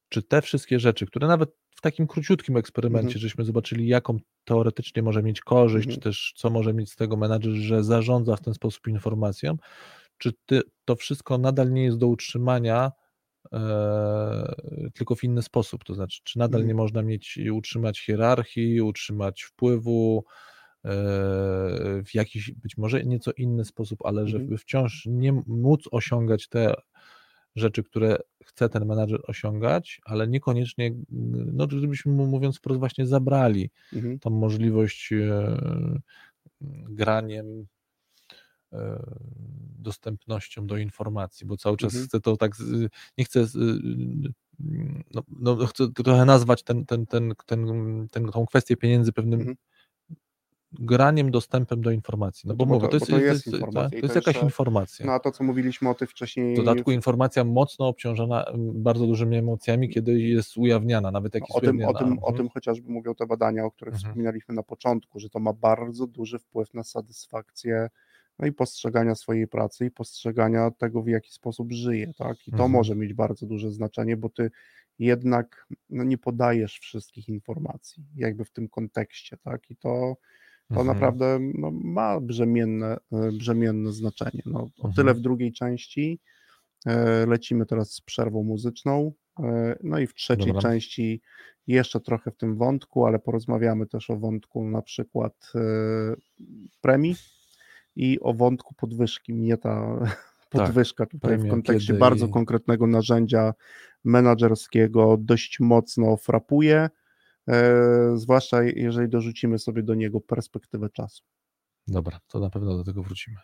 Speaker 2: Czy te wszystkie rzeczy, które nawet w takim króciutkim eksperymencie,
Speaker 1: Mhm.
Speaker 2: żeśmy zobaczyli, jaką teoretycznie może mieć korzyść,
Speaker 1: Mhm.
Speaker 2: czy też co może mieć z tego menadżer, że zarządza w ten sposób informacją, czy ty, to wszystko nadal nie jest do utrzymania, e, tylko w inny sposób? To znaczy, czy nadal
Speaker 1: Mhm.
Speaker 2: nie można mieć i utrzymać hierarchii, utrzymać wpływu e, w jakiś być może nieco inny sposób, ale
Speaker 1: Mhm.
Speaker 2: żeby wciąż nie móc osiągać te rzeczy, które chce ten menadżer osiągać, ale niekoniecznie, no żebyśmy mu mówiąc wprost właśnie zabrali
Speaker 1: Mhm.
Speaker 2: tą możliwość e, graniem, e, dostępnością do informacji, bo cały czas
Speaker 1: Mhm.
Speaker 2: chcę to tak, nie chcę, no, no chcę trochę nazwać ten, ten, ten, ten, ten, tą kwestię pieniędzy pewnym
Speaker 1: Mhm.
Speaker 2: Graniem, dostępem do informacji, no bo,
Speaker 1: Bo to-
Speaker 2: mówię, to
Speaker 1: bo
Speaker 2: jest,
Speaker 1: to jest
Speaker 2: to jest,
Speaker 1: informacja
Speaker 2: to jest jakaś informacja.
Speaker 1: No a to, co mówiliśmy o tych wcześniej,
Speaker 2: W dodatku informacja mocno obciążona bardzo dużymi emocjami, kiedy jest ujawniana, nawet jak
Speaker 1: no,
Speaker 2: jest
Speaker 1: o, tym, o, tym, o
Speaker 2: Mhm.
Speaker 1: tym chociażby mówią te badania, o których
Speaker 2: Mhm.
Speaker 1: wspominaliśmy na początku, że to ma bardzo duży wpływ na satysfakcję no i postrzegania swojej pracy i postrzegania tego, w jaki sposób żyje, tak? I to
Speaker 2: Mhm.
Speaker 1: może mieć bardzo duże znaczenie, bo ty jednak no, nie podajesz wszystkich informacji, jakby w tym kontekście, tak? I to, to
Speaker 2: Mhm.
Speaker 1: naprawdę no, ma brzemienne, e, brzemienne znaczenie. No, o
Speaker 2: Mhm.
Speaker 1: tyle w drugiej części. E, Lecimy teraz z przerwą muzyczną. E, No i w trzeciej
Speaker 2: Dobra.
Speaker 1: części jeszcze trochę w tym wątku, ale porozmawiamy też o wątku na przykład premii i o wątku podwyżki. Mnie ta podwyżka tutaj w kontekście bardzo
Speaker 2: i-
Speaker 1: konkretnego narzędzia menadżerskiego dość mocno frapuje, zwłaszcza jeżeli dorzucimy sobie do niego perspektywę czasu.
Speaker 2: Dobra, to na pewno do tego wrócimy.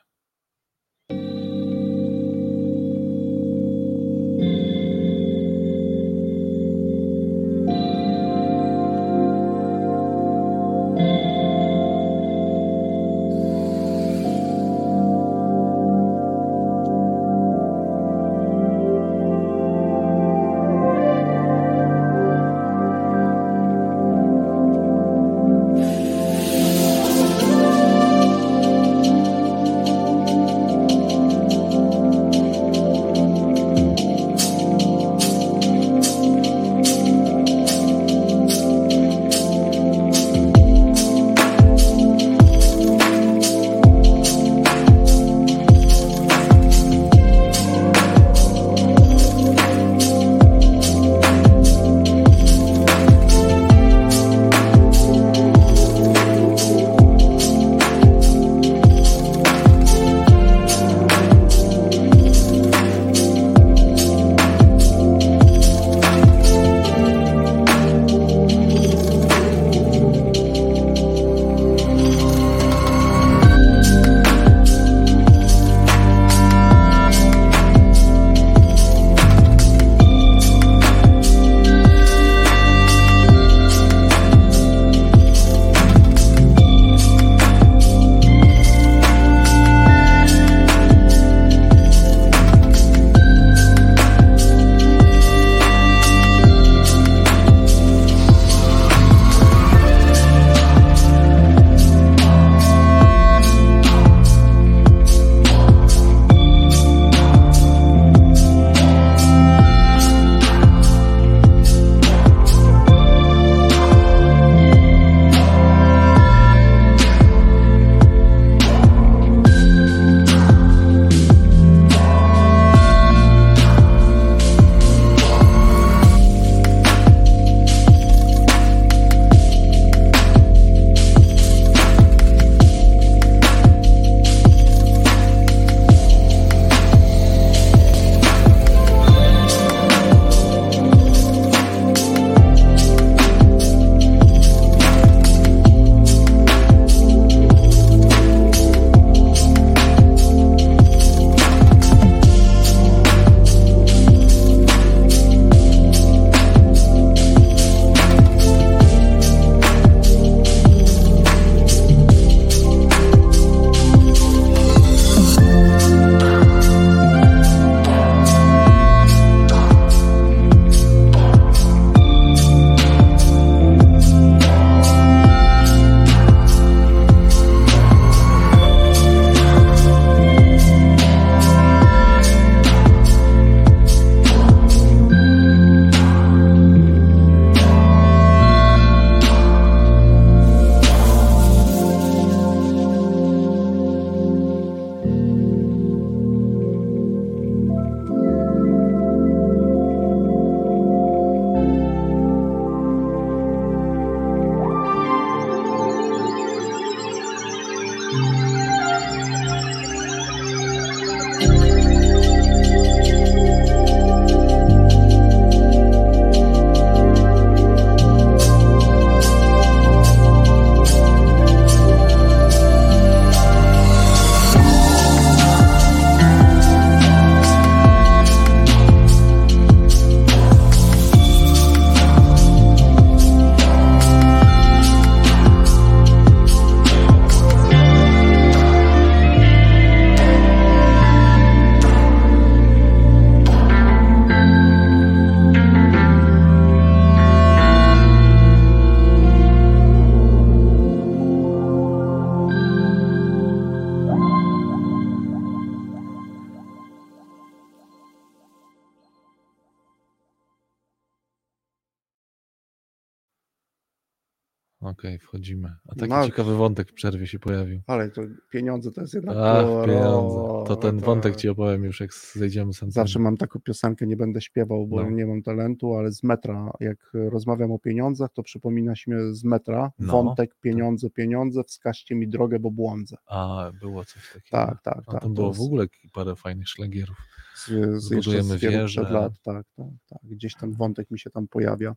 Speaker 2: Okej, wchodzimy. A taki
Speaker 1: No.
Speaker 2: ciekawy wątek w przerwie się pojawił.
Speaker 1: Ale to pieniądze to jest jednak
Speaker 2: Ach, pieniądze. To ten
Speaker 1: to-
Speaker 2: wątek ci opowiem już, jak zejdziemy z.
Speaker 1: Zawsze mam taką piosenkę, nie będę śpiewał, bo
Speaker 2: No.
Speaker 1: nie mam talentu, ale z metra, jak rozmawiam o pieniądzach, to przypomina się z metra
Speaker 2: No.
Speaker 1: wątek pieniądze, pieniądze, wskażcie mi drogę, bo błądzę.
Speaker 2: A, było coś takiego.
Speaker 1: Tak, tak,
Speaker 2: A
Speaker 1: tak.
Speaker 2: tam było
Speaker 1: jest
Speaker 2: w ogóle parę fajnych szlagierów.
Speaker 1: z, z
Speaker 2: Zbudujemy
Speaker 1: z
Speaker 2: wieżę.
Speaker 1: lat, tak, tak, tak. Gdzieś ten wątek mi się tam pojawia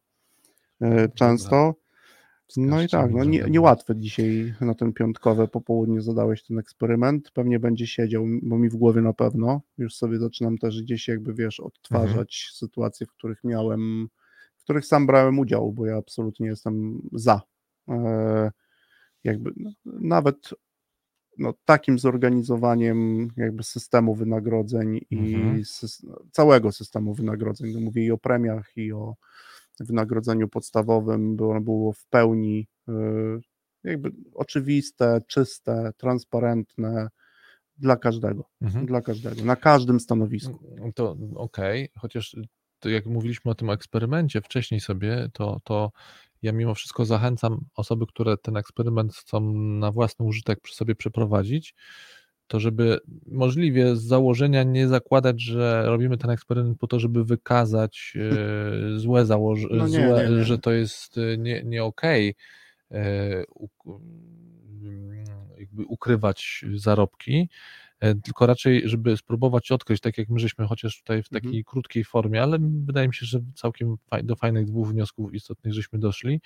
Speaker 1: e, często. No i tak, no nie, niełatwe dzisiaj na ten piątkowe popołudnie zadałeś ten eksperyment. Pewnie będzie siedział, bo mi w głowie na pewno. Już sobie zaczynam też gdzieś jakby, wiesz, odtwarzać
Speaker 2: Mhm.
Speaker 1: sytuacje, w których miałem, w których sam brałem udział, bo ja absolutnie jestem za. E, jakby no, nawet no, takim zorganizowaniem jakby systemu wynagrodzeń i
Speaker 2: Mhm.
Speaker 1: sys- całego systemu wynagrodzeń. No, mówię i o premiach, i o wynagrodzeniu podstawowym, by ono było w pełni y, jakby oczywiste, czyste, transparentne dla każdego,
Speaker 2: Mhm.
Speaker 1: dla każdego, na każdym stanowisku.
Speaker 2: To okej, chociaż to jak mówiliśmy o tym eksperymencie wcześniej sobie, to, to ja mimo wszystko zachęcam osoby, które ten eksperyment chcą na własny użytek przy sobie przeprowadzić, to żeby możliwie z założenia nie zakładać, że robimy ten eksperyment po to, żeby wykazać e, złe założenie,
Speaker 1: No
Speaker 2: złe, że to jest e, nie, nie okej e, uk- mm, jakby ukrywać zarobki, e, tylko raczej, żeby spróbować odkryć, tak jak my żeśmy chociaż tutaj w
Speaker 1: Mhm.
Speaker 2: takiej krótkiej formie, ale wydaje mi się, że całkiem do fajnych dwóch wniosków istotnych żeśmy doszli.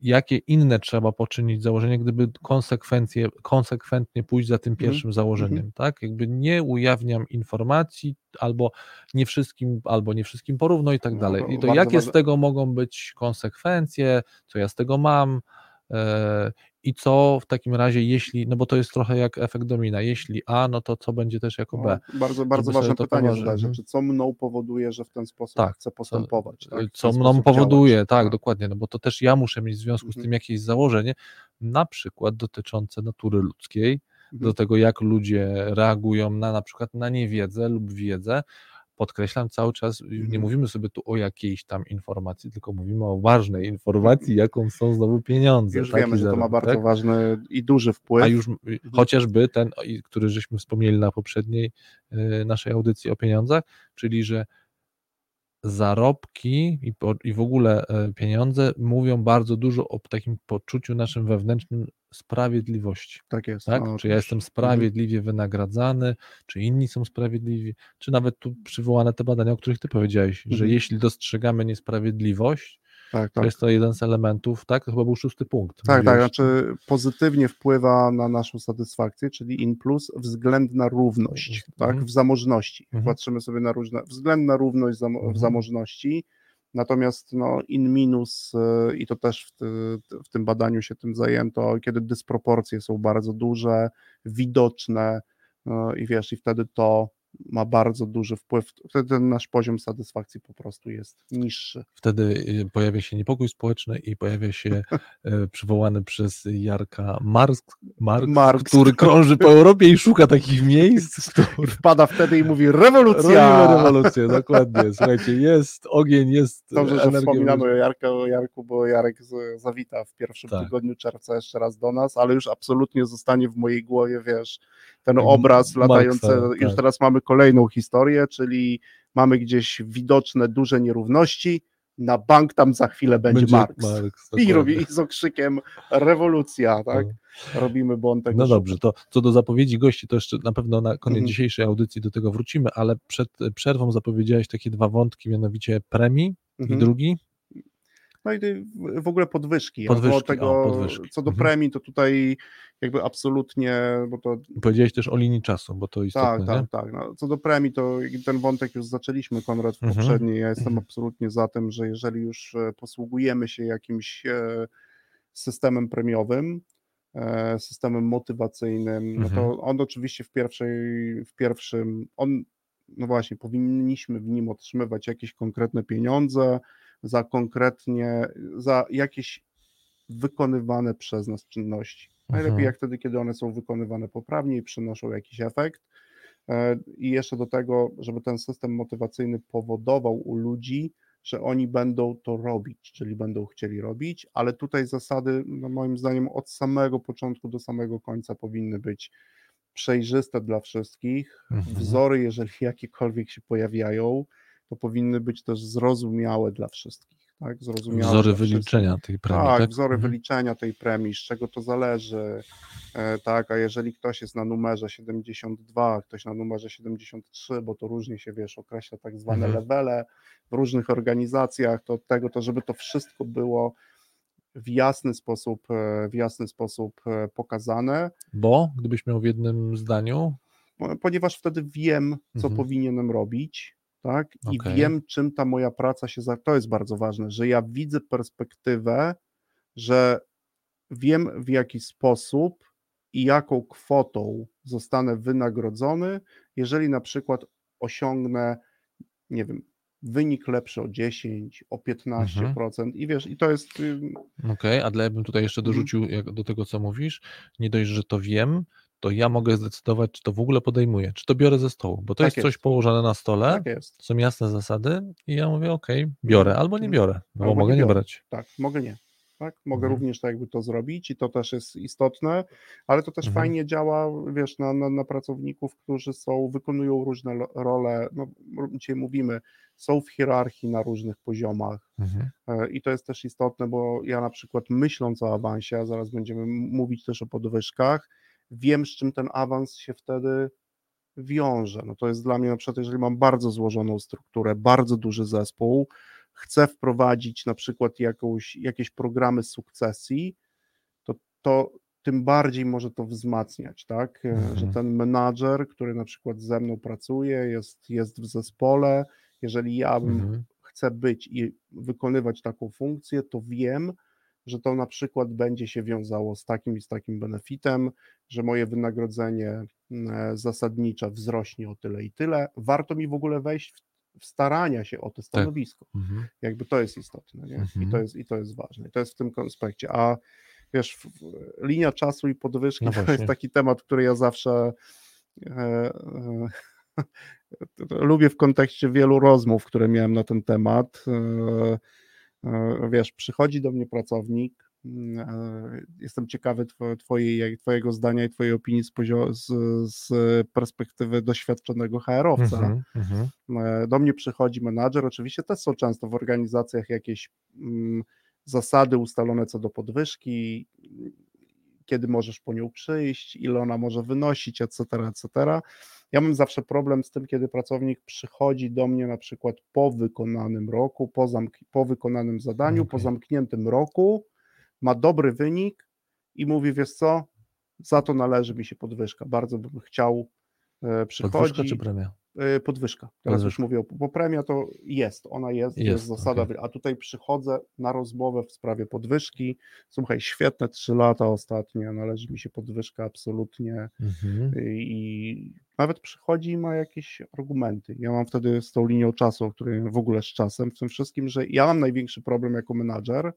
Speaker 2: Jakie inne trzeba poczynić założenie, gdyby konsekwencje, konsekwentnie pójść za tym
Speaker 1: Mhm.
Speaker 2: pierwszym założeniem, tak? Jakby nie ujawniam informacji, albo nie wszystkim, albo nie wszystkim porówno i tak
Speaker 1: No,
Speaker 2: dalej. I to jakie z tego mogą być konsekwencje, co ja z tego mam, e, i co w takim razie, jeśli, no bo to jest trochę jak efekt domina, jeśli A, no to co będzie też jako B.
Speaker 1: No, bardzo bardzo ważne pytanie zadać,
Speaker 2: mhm.
Speaker 1: czy co mną powoduje, że w ten sposób
Speaker 2: Tak,
Speaker 1: chcę postępować. tak? W ten
Speaker 2: Co mną powoduje,
Speaker 1: działać.
Speaker 2: tak, dokładnie, no bo to też ja muszę mieć w związku z
Speaker 1: Mhm.
Speaker 2: tym jakieś założenie, na przykład dotyczące natury ludzkiej, do
Speaker 1: Mhm.
Speaker 2: tego, jak ludzie reagują na na przykład na niewiedzę lub wiedzę. Podkreślam cały czas, nie
Speaker 1: Mhm.
Speaker 2: mówimy sobie tu o jakiejś tam informacji, tylko mówimy o ważnej informacji, jaką są znowu pieniądze.
Speaker 1: Już
Speaker 2: tak,
Speaker 1: wiemy, że to ma
Speaker 2: zarobek,
Speaker 1: bardzo
Speaker 2: tak?
Speaker 1: ważny i duży wpływ.
Speaker 2: A już m- chociażby ten, który żeśmy wspomnieli na poprzedniej y, naszej audycji o pieniądzach, czyli że zarobki i, po, i w ogóle e, pieniądze mówią bardzo dużo o takim poczuciu naszym wewnętrznym sprawiedliwości.
Speaker 1: tak jest.
Speaker 2: Tak?
Speaker 1: no,
Speaker 2: czy ja jestem sprawiedliwie wynagradzany, czy inni są sprawiedliwi, czy nawet tu przywołane te badania, o których ty powiedziałeś, że
Speaker 1: Mhm.
Speaker 2: jeśli dostrzegamy niesprawiedliwość,
Speaker 1: Tak,
Speaker 2: to
Speaker 1: tak.
Speaker 2: jest to jeden z elementów, tak? To chyba był szósty punkt.
Speaker 1: Tak, tak, znaczy pozytywnie wpływa na naszą satysfakcję, czyli in plus względna równość, tak,
Speaker 2: Mhm.
Speaker 1: w zamożności.
Speaker 2: Mhm.
Speaker 1: Patrzymy sobie na różne, względna równość zamo,
Speaker 2: Mhm.
Speaker 1: w zamożności, natomiast no, in minus y, i to też w, ty, w tym badaniu się tym zajęto, kiedy dysproporcje są bardzo duże, widoczne no, i wiesz, i wtedy to ma bardzo duży wpływ, wtedy ten nasz poziom satysfakcji po prostu jest niższy.
Speaker 2: Wtedy y, pojawia się niepokój społeczny i pojawia się e, przywołany przez Jarka Marx, Marx,
Speaker 1: Marx.
Speaker 2: który krąży po Europie i szuka takich miejsc, które
Speaker 1: Wpada wtedy i mówi
Speaker 2: robimy
Speaker 1: rewolucja!
Speaker 2: rewolucję, dokładnie. Słuchajcie, jest ogień, jest
Speaker 1: Dobrze, że wspominamy o, Jarka, o Jarku, bo Jarek z, zawita w pierwszym
Speaker 2: Tak.
Speaker 1: tygodniu czerwca jeszcze raz do nas, ale już absolutnie zostanie w mojej głowie, wiesz, ten
Speaker 2: Jak
Speaker 1: obraz
Speaker 2: Marksa,
Speaker 1: latający. Już
Speaker 2: tak.
Speaker 1: teraz mamy kolejną historię, czyli mamy gdzieś widoczne duże nierówności, na bank tam za chwilę będzie, Marks.
Speaker 2: Marx,
Speaker 1: I
Speaker 2: dokładnie.
Speaker 1: robi i z okrzykiem rewolucja, tak? Robimy błąd tego.
Speaker 2: No dobrze, to co do zapowiedzi gości, to jeszcze na pewno na koniec
Speaker 1: Mhm.
Speaker 2: dzisiejszej audycji do tego wrócimy, ale przed przerwą zapowiedziałeś takie dwa wątki, mianowicie premii
Speaker 1: Mhm.
Speaker 2: i drugi.
Speaker 1: No i w- ogóle podwyżki.
Speaker 2: Podwyżki,
Speaker 1: tego,
Speaker 2: o, podwyżki.
Speaker 1: co do
Speaker 2: Mhm.
Speaker 1: premii, to tutaj jakby absolutnie, bo to
Speaker 2: Powiedziałeś też o linii czasu, bo to istotne,
Speaker 1: Tak,
Speaker 2: nie?
Speaker 1: tak, tak. No, co do premii, to ten wątek już zaczęliśmy, Konrad, w
Speaker 2: Mhm.
Speaker 1: poprzedniej. Ja jestem
Speaker 2: Mhm.
Speaker 1: absolutnie za tym, że jeżeli już e, posługujemy się jakimś e, systemem premiowym, e, systemem motywacyjnym, no
Speaker 2: Mhm.
Speaker 1: to on oczywiście w pierwszej, w pierwszym, on, no właśnie, powinniśmy w nim otrzymywać jakieś konkretne pieniądze za konkretnie, za jakieś wykonywane przez nas czynności. Najlepiej
Speaker 2: Mhm.
Speaker 1: jak wtedy, kiedy one są wykonywane poprawnie i przynoszą jakiś efekt. E, I jeszcze do tego, żeby ten system motywacyjny powodował u ludzi że oni będą to robić, czyli będą chcieli robić, ale tutaj zasady, no moim zdaniem, od samego początku do samego końca powinny być przejrzyste dla wszystkich.
Speaker 2: Mhm.
Speaker 1: Wzory, jeżeli jakiekolwiek się pojawiają, to powinny być też zrozumiałe dla wszystkich. Tak? Zrozumiałe
Speaker 2: Wzory
Speaker 1: dla wszystkich.
Speaker 2: wyliczenia tej premii,
Speaker 1: Tak,
Speaker 2: tak?
Speaker 1: wzory
Speaker 2: Mhm.
Speaker 1: wyliczenia tej premii, z czego to zależy, e, tak, a jeżeli ktoś jest na numerze 72, a ktoś na numerze 73, bo to różnie się, wiesz, określa tak zwane
Speaker 2: Mhm.
Speaker 1: levele w różnych organizacjach, to tego, to żeby to wszystko było w jasny sposób, e, w jasny sposób e, pokazane,
Speaker 2: Bo, gdybyś miał w jednym zdaniu,
Speaker 1: po- ponieważ wtedy wiem, co
Speaker 2: Mhm.
Speaker 1: powinienem robić, tak? I wiem, czym ta moja praca się za. To jest bardzo ważne, że ja widzę perspektywę, że wiem, w jaki sposób i jaką kwotą zostanę wynagrodzony, jeżeli na przykład osiągnę, nie wiem, wynik lepszy o 10, o 15% i wiesz, i to jest.
Speaker 2: Okej, a dla ja bym tutaj jeszcze
Speaker 1: Mhm.
Speaker 2: dorzucił jak do tego, co mówisz, nie dość, że to wiem, to ja mogę zdecydować, czy to w ogóle podejmuję, czy to biorę ze stołu, bo to
Speaker 1: Tak
Speaker 2: jest, coś
Speaker 1: jest.
Speaker 2: położone na stole,
Speaker 1: Tak jest.
Speaker 2: są jasne zasady i ja mówię, okej, biorę albo nie
Speaker 1: Mhm.
Speaker 2: biorę, no bo
Speaker 1: Albo nie
Speaker 2: mogę nie
Speaker 1: biorę.
Speaker 2: brać.
Speaker 1: Tak, mogę nie. Tak? Mogę
Speaker 2: Mhm.
Speaker 1: również tak jakby to zrobić i to też jest istotne, ale to też
Speaker 2: Mhm.
Speaker 1: fajnie działa, wiesz, na, na, na pracowników, którzy są, wykonują różne role, no dzisiaj mówimy, są w hierarchii na różnych poziomach
Speaker 2: Mhm.
Speaker 1: e, i to jest też istotne, bo ja na przykład myśląc o awansie, a zaraz będziemy mówić też o podwyżkach, wiem z czym ten awans się wtedy wiąże. No to jest dla mnie na przykład, jeżeli mam bardzo złożoną strukturę, bardzo duży zespół, chcę wprowadzić na przykład jakąś, jakieś programy sukcesji, to, to tym bardziej może to wzmacniać, tak? E, Że
Speaker 2: Mhm.
Speaker 1: ten menadżer, który na przykład ze mną pracuje, jest, jest w zespole, jeżeli ja bym
Speaker 2: Mhm.
Speaker 1: chcę być i wykonywać taką funkcję, to wiem, że to na przykład będzie się wiązało z takim i z takim benefitem, że moje wynagrodzenie e, zasadnicze wzrośnie o tyle i tyle. Warto mi w ogóle wejść w, w starania się o to stanowisko.
Speaker 2: Mhm.
Speaker 1: Jakby to jest istotne, nie? I,
Speaker 2: Mhm.
Speaker 1: to jest, I to jest ważne. I to jest w tym aspekcie. A wiesz, w, w, linia czasu i podwyżki
Speaker 2: No
Speaker 1: to jest taki temat, który ja zawsze e, e, lubię w kontekście wielu rozmów, które miałem na ten temat. E, Wiesz, przychodzi do mnie pracownik. mm, e, Jestem ciekawy twojej, Twojego zdania i Twojej opinii z, z, z perspektywy doświadczonego HR-owca.
Speaker 2: Mhm. Mhm.
Speaker 1: E, Do mnie przychodzi menadżer. Oczywiście też są często w organizacjach jakieś mm, zasady ustalone co do podwyżki, kiedy możesz po nią przyjść, ile ona może wynosić, etc., etc. Ja mam zawsze problem z tym, kiedy pracownik przychodzi do mnie na przykład po wykonanym roku, po, zamk- po wykonanym zadaniu, po
Speaker 2: Okej.
Speaker 1: zamkniętym roku, ma dobry wynik i mówi, wiesz co, za to należy mi się podwyżka. Bardzo bym chciał e,
Speaker 2: Podwyżka czy premia?
Speaker 1: Y, Podwyżka. Teraz już mówię, bo premia to jest, ona jest, jest,
Speaker 2: Jest,
Speaker 1: zasada,
Speaker 2: okej.
Speaker 1: wy- a tutaj przychodzę na rozmowę w sprawie podwyżki. Słuchaj, świetne trzy lata ostatnie, należy mi się podwyżka absolutnie
Speaker 2: Mhm.
Speaker 1: i nawet przychodzi i ma jakieś argumenty. Ja mam wtedy z tą linią czasu, o której w ogóle z czasem, w tym wszystkim, że ja mam największy problem jako menadżer,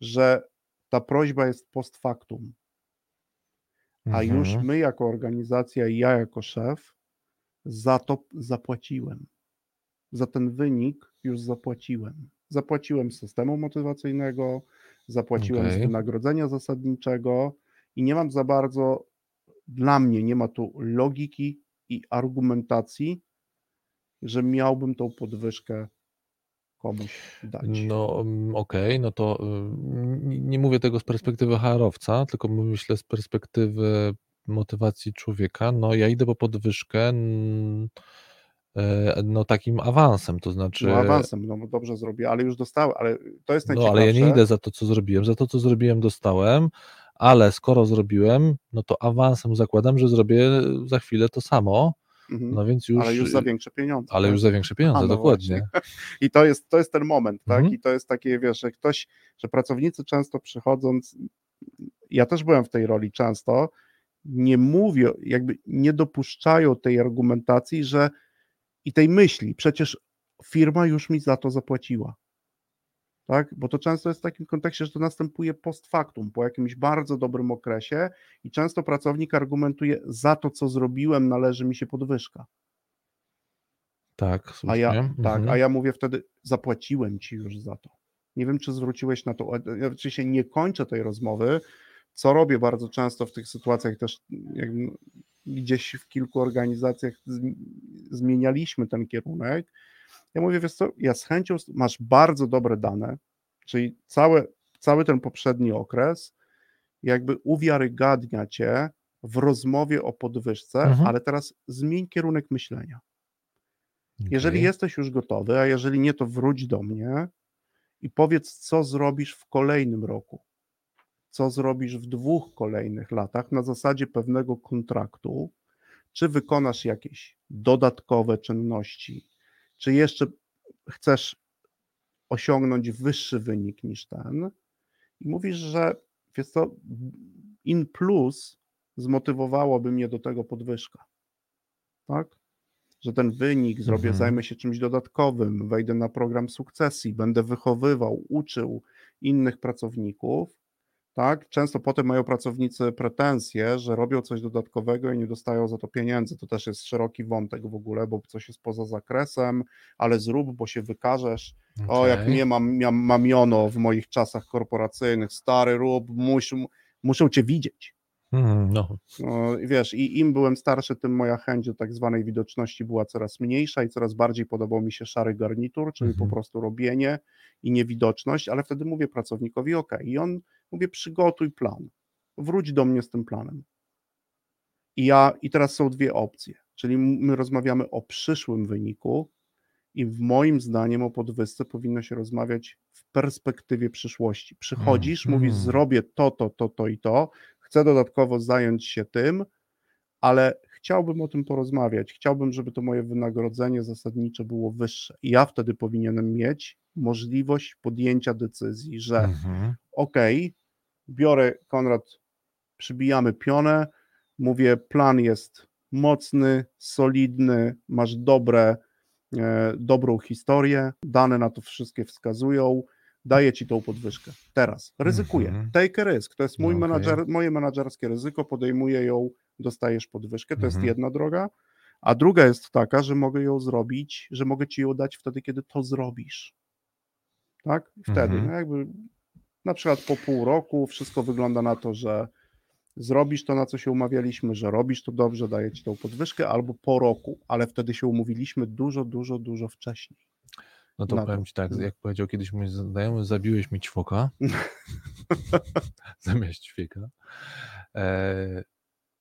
Speaker 1: że ta prośba jest post factum, a już
Speaker 2: Mhm.
Speaker 1: my jako organizacja i ja jako szef za to zapłaciłem. Za ten wynik już zapłaciłem. Zapłaciłem z systemu motywacyjnego, zapłaciłem z
Speaker 2: Okej.
Speaker 1: wynagrodzenia zasadniczego i nie mam za bardzo, dla mnie nie ma tu logiki i argumentacji, że miałbym tą podwyżkę komuś dać.
Speaker 2: No mm, okej, no to y, nie, nie mówię tego z perspektywy HR-owca, tylko myślę z perspektywy motywacji człowieka. No ja idę po podwyżkę e, no takim awansem, to znaczy
Speaker 1: No awansem, no dobrze zrobię, ale już dostałem, ale to jest
Speaker 2: no
Speaker 1: najciekawsze.
Speaker 2: ale ja nie idę za to, co zrobiłem, za to, co zrobiłem dostałem, ale skoro zrobiłem, no to awansem zakładam, że zrobię za chwilę to samo,
Speaker 1: Mhm.
Speaker 2: no więc już,
Speaker 1: ale już za większe pieniądze.
Speaker 2: ale
Speaker 1: tak?
Speaker 2: już za większe pieniądze,
Speaker 1: A, no
Speaker 2: dokładnie.
Speaker 1: I to jest, to jest ten moment, tak?
Speaker 2: Mhm.
Speaker 1: I to jest takie, wiesz, że ktoś, że pracownicy często przychodząc, ja też byłem w tej roli często, nie mówią, jakby nie dopuszczają tej argumentacji, że i tej myśli, przecież firma już mi za to zapłaciła. Tak? Bo to często jest w takim kontekście, że to następuje post factum, po jakimś bardzo dobrym okresie i często pracownik argumentuje, za to, co zrobiłem, należy mi się podwyżka.
Speaker 2: Tak,
Speaker 1: A
Speaker 2: słusznie.
Speaker 1: ja, tak,
Speaker 2: Mhm.
Speaker 1: a ja mówię wtedy, zapłaciłem ci już za to. Nie wiem, czy zwróciłeś na to. Ja oczywiście nie kończę tej rozmowy, co robię bardzo często w tych sytuacjach też, jak gdzieś w kilku organizacjach zmi- zmienialiśmy ten kierunek. Ja mówię, wiesz co, ja z chęcią, masz bardzo dobre dane, czyli cały, cały ten poprzedni okres jakby uwiarygadnia cię w rozmowie o podwyżce,
Speaker 2: Mhm.
Speaker 1: ale teraz zmień kierunek myślenia. Jeżeli
Speaker 2: Okej.
Speaker 1: jesteś już gotowy, a jeżeli nie, to wróć do mnie i powiedz, co zrobisz w kolejnym roku, co zrobisz w dwóch kolejnych latach na zasadzie pewnego kontraktu, czy wykonasz jakieś dodatkowe czynności, czy jeszcze chcesz osiągnąć wyższy wynik niż ten. I mówisz, że wiesz co, in plus zmotywowałoby mnie do tego podwyżka. Tak? Że ten wynik zrobię,
Speaker 2: Mhm.
Speaker 1: zajmę się czymś dodatkowym, wejdę na program sukcesji, będę wychowywał, uczył innych pracowników. Tak? Często potem mają pracownicy pretensje, że robią coś dodatkowego i nie dostają za to pieniędzy. To też jest szeroki wątek w ogóle, bo coś jest poza zakresem, ale zrób, bo się wykażesz. O, jak mnie mam, mam, mamiono w moich czasach korporacyjnych, stary rób, muszą, muszą cię widzieć.
Speaker 2: Mhm, No,
Speaker 1: No, wiesz, i im byłem starszy, tym moja chęć do tak zwanej widoczności była coraz mniejsza i coraz bardziej podobał mi się szary garnitur, czyli
Speaker 2: Mhm.
Speaker 1: po prostu robienie i niewidoczność, ale wtedy mówię pracownikowi, ok, i on, mówię, przygotuj plan, wróć do mnie z tym planem. I ja, i teraz są dwie opcje, czyli my rozmawiamy o przyszłym wyniku i w moim zdaniem o podwyżce powinno się rozmawiać w perspektywie przyszłości. Przychodzisz,
Speaker 2: Mhm.
Speaker 1: mówisz, zrobię to, to, to, to i to, chcę dodatkowo zająć się tym, ale chciałbym o tym porozmawiać. Chciałbym, żeby to moje wynagrodzenie zasadnicze było wyższe. I ja wtedy powinienem mieć możliwość podjęcia decyzji, że
Speaker 2: mhm.
Speaker 1: ok, biorę Konrad, przybijamy pionę, mówię, plan jest mocny, solidny, masz dobre, e, dobrą historię, dane na to wszystkie wskazują, daję ci tą podwyżkę. Teraz ryzykuję,
Speaker 2: Mhm.
Speaker 1: take a risk, to jest mój
Speaker 2: Okej.
Speaker 1: menadżer, moje menadżerskie ryzyko, podejmuję ją, dostajesz podwyżkę, to jest
Speaker 2: Mhm.
Speaker 1: jedna droga, a druga jest taka, że mogę ją zrobić, że mogę ci ją dać wtedy, kiedy to zrobisz. Tak? I Wtedy,
Speaker 2: Mhm.
Speaker 1: no jakby na przykład po pół roku wszystko wygląda na to, że zrobisz to, na co się umawialiśmy, że robisz to dobrze, daję ci tą podwyżkę, albo po roku, ale wtedy się umówiliśmy dużo, dużo, dużo wcześniej.
Speaker 2: No to
Speaker 1: na to.
Speaker 2: powiem ci tak, jak powiedział kiedyś mój znajomy, zabiłeś mi ćwoka zamiast ćwieka. E,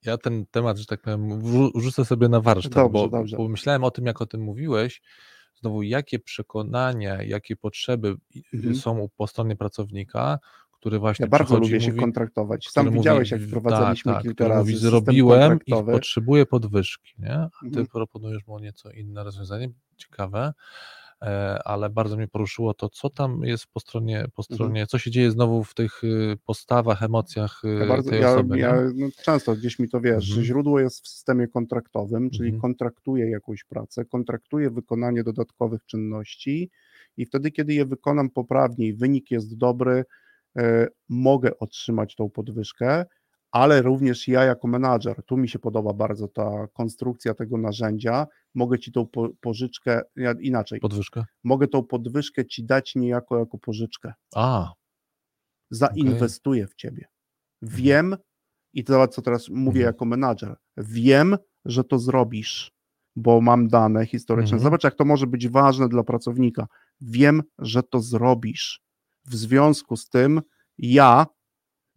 Speaker 2: ja ten temat, że tak powiem, wrzu- wrzucę sobie na warsztat,
Speaker 1: Dobrze,
Speaker 2: bo,
Speaker 1: dobrze.
Speaker 2: bo myślałem o tym, jak o tym mówiłeś, znowu jakie przekonania, jakie potrzeby i-
Speaker 1: Mhm.
Speaker 2: są po stronie pracownika, który właśnie
Speaker 1: Ja bardzo lubię
Speaker 2: i
Speaker 1: się
Speaker 2: mówi,
Speaker 1: kontraktować. Sam widziałeś,
Speaker 2: mówi,
Speaker 1: jak wprowadzaliśmy
Speaker 2: tak, tak,
Speaker 1: kilka razy
Speaker 2: mówi, zrobiłem i potrzebuję podwyżki, nie? A ty
Speaker 1: Mhm.
Speaker 2: proponujesz mu nieco inne rozwiązanie, ciekawe, ale bardzo mnie poruszyło to, co tam jest po stronie, po stronie co się dzieje znowu w tych y, postawach, emocjach y,
Speaker 1: Ja, bardzo,
Speaker 2: tej
Speaker 1: ja,
Speaker 2: osoby,
Speaker 1: ja
Speaker 2: nie?
Speaker 1: no, często gdzieś mi to wiesz,
Speaker 2: Mhm.
Speaker 1: źródło jest w systemie kontraktowym, czyli
Speaker 2: Mhm.
Speaker 1: kontraktuję jakąś pracę, kontraktuję wykonanie dodatkowych czynności i wtedy, kiedy je wykonam poprawnie i wynik jest dobry, e, mogę otrzymać tą podwyżkę, ale również ja jako menadżer, tu mi się podoba bardzo ta konstrukcja tego narzędzia, mogę ci tą po, pożyczkę, ja, inaczej,
Speaker 2: Podwyżkę?
Speaker 1: mogę tą podwyżkę ci dać niejako jako pożyczkę
Speaker 2: A,
Speaker 1: zainwestuję w ciebie. Wiem, i to co teraz mówię
Speaker 2: Mhm.
Speaker 1: jako menadżer, wiem, że to zrobisz, bo mam dane historyczne.
Speaker 2: Mhm.
Speaker 1: Zobacz, jak to może być ważne dla pracownika. Wiem, że to zrobisz. W związku z tym ja,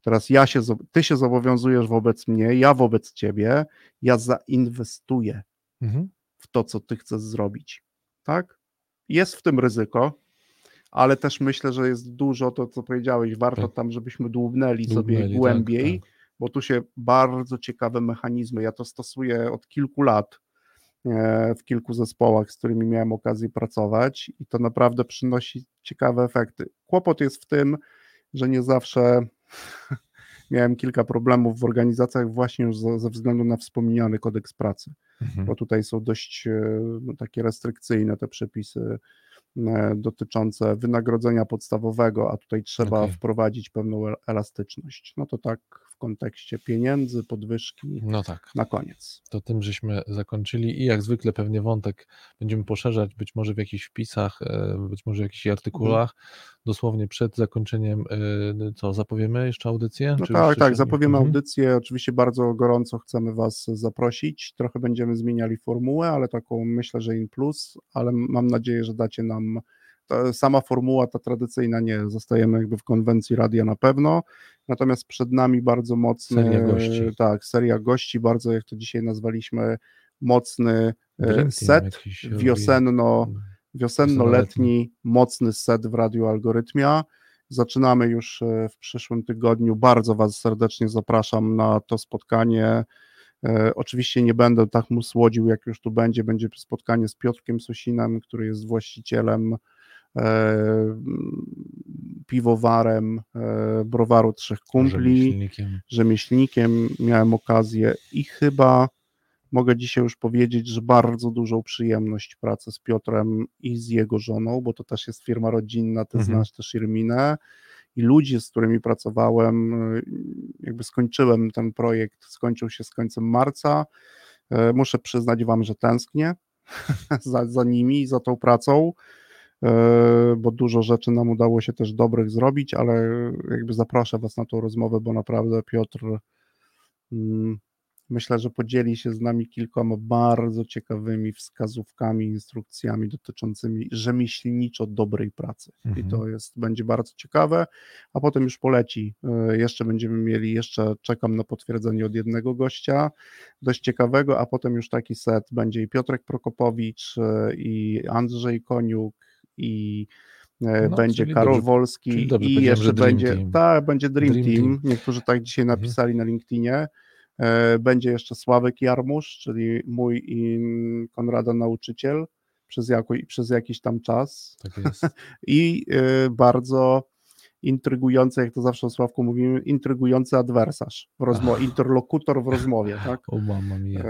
Speaker 1: teraz ja się, ty się zobowiązujesz wobec mnie, ja wobec ciebie, ja zainwestuję
Speaker 2: mhm.
Speaker 1: W to, co ty chcesz zrobić. Tak? Jest w tym ryzyko, ale też myślę, że jest dużo to, co powiedziałeś, warto
Speaker 2: Tak.
Speaker 1: tam, żebyśmy dłubnęli,
Speaker 2: Dłubnęli,
Speaker 1: sobie
Speaker 2: tak,
Speaker 1: głębiej,
Speaker 2: tak.
Speaker 1: bo tu się bardzo ciekawe mechanizmy, ja to stosuję od kilku lat e, w kilku zespołach, z którymi miałem okazję pracować i to naprawdę przynosi ciekawe efekty. Kłopot jest w tym, że nie zawsze miałem kilka problemów w organizacjach właśnie już ze względu na wspomniany kodeks pracy
Speaker 2: Mhm.
Speaker 1: bo tutaj są dość e, no, takie restrykcyjne te przepisy e, dotyczące wynagrodzenia podstawowego, a tutaj trzeba
Speaker 2: Okej.
Speaker 1: wprowadzić pewną el- elastyczność. No to tak kontekście pieniędzy, podwyżki
Speaker 2: No tak.
Speaker 1: na koniec.
Speaker 2: To tym żeśmy zakończyli i jak zwykle pewnie wątek będziemy poszerzać, być może w jakichś wpisach, e, być może w jakichś artykułach, dosłownie przed zakończeniem, e, co, zapowiemy jeszcze audycję?
Speaker 1: No tak, tak, zapowiemy
Speaker 2: Mhm.
Speaker 1: audycję. Oczywiście bardzo gorąco chcemy Was zaprosić. Trochę będziemy zmieniali formułę, ale taką myślę, że in plus, ale mam nadzieję, że dacie nam. Ta sama formuła, ta tradycyjna nie, zostajemy jakby w konwencji radia na pewno. Natomiast przed nami bardzo mocny.
Speaker 2: Seria gości.
Speaker 1: Tak, seria gości, bardzo jak to dzisiaj nazwaliśmy, mocny e, set wiosenno wiosenno-letni, mocny set w Radiu Algorytmia. Zaczynamy już e, w przyszłym tygodniu. Bardzo Was serdecznie zapraszam na to spotkanie. E, Oczywiście nie będę tak mu słodził, jak już tu będzie. Będzie spotkanie z Piotrkiem Susinem, który jest właścicielem piwowarem e, browaru Trzech Kumpli
Speaker 2: Rzemieślnikiem.
Speaker 1: rzemieślnikiem, miałem okazję i chyba mogę dzisiaj już powiedzieć, że bardzo dużą przyjemność pracę z Piotrem i z jego żoną, bo to też jest firma rodzinna, ty
Speaker 2: Mhm.
Speaker 1: znasz też Irminę i ludzi, z którymi pracowałem, jakby skończyłem ten projekt, skończył się z końcem marca. E, Muszę przyznać wam, że tęsknię za, za nimi, za tą pracą, e, bo dużo rzeczy nam udało się też dobrych zrobić, ale jakby zaproszę was na tą rozmowę, bo naprawdę Piotr mm, myślę, że podzieli się z nami kilkoma bardzo ciekawymi wskazówkami, instrukcjami dotyczącymi rzemieślniczo dobrej pracy. I
Speaker 2: Mhm.
Speaker 1: to jest, będzie bardzo ciekawe, a potem już poleci. E, Jeszcze będziemy mieli, jeszcze czekam na potwierdzenie od jednego gościa, dość ciekawego, a potem już taki set będzie i Piotrek Prokopowicz, e, i Andrzej Koniuk, i e,
Speaker 2: No,
Speaker 1: będzie Karol
Speaker 2: dobrze-
Speaker 1: Wolski i jeszcze będzie,
Speaker 2: Team.
Speaker 1: tak, będzie Dream,
Speaker 2: Dream
Speaker 1: Team.
Speaker 2: Team.
Speaker 1: Niektórzy tak dzisiaj
Speaker 2: Mhm.
Speaker 1: napisali na LinkedInie. E, Będzie jeszcze Sławek Jarmusz, czyli mój i Konrada nauczyciel przez, jako, przez jakiś tam czas.
Speaker 2: Tak jest.
Speaker 1: I e, bardzo intrygujący, jak to zawsze o Sławku mówimy, intrygujący adwersarz, w rozmo- interlokutor w rozmowie, tak?
Speaker 2: O mama mia.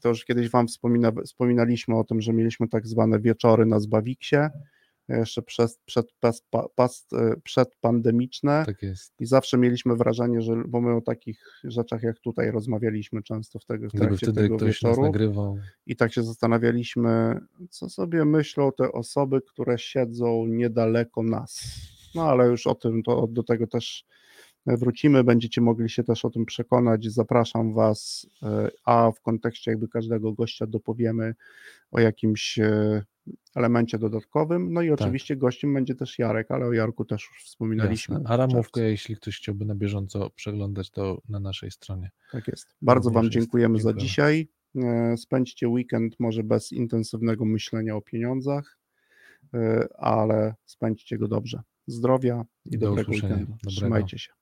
Speaker 1: To już kiedyś Wam wspomina, wspominaliśmy o tym, że mieliśmy tak zwane wieczory na Zbawiksie, jeszcze przed, przed, pas, pa- pas, e, przedpandemiczne
Speaker 2: Tak jest.
Speaker 1: i zawsze mieliśmy wrażenie, że, bo my o takich rzeczach jak tutaj rozmawialiśmy często w, tego, w trakcie
Speaker 2: wtedy
Speaker 1: tego
Speaker 2: ktoś nas
Speaker 1: wieczoru
Speaker 2: nagrywał,
Speaker 1: i tak się zastanawialiśmy, co sobie myślą te osoby, które siedzą niedaleko nas. No ale już o tym, to do tego też wrócimy, będziecie mogli się też o tym przekonać. Zapraszam Was, e, a w kontekście jakby każdego gościa dopowiemy o jakimś e, elemencie dodatkowym. No i oczywiście gościem będzie też Jarek, ale o Jarku też już wspominaliśmy.
Speaker 2: jasne. A ramówkę, jeśli ktoś chciałby na bieżąco przeglądać, to na naszej stronie.
Speaker 1: Tak jest. Bardzo Wam dziękujemy za dzisiaj. E, Spędźcie weekend może bez intensywnego myślenia o pieniądzach, e, ale spędźcie go dobrze. Zdrowia i
Speaker 2: Do
Speaker 1: dobrego
Speaker 2: usłyszenia.
Speaker 1: weekendu.
Speaker 2: Dobrego.
Speaker 1: Trzymajcie się.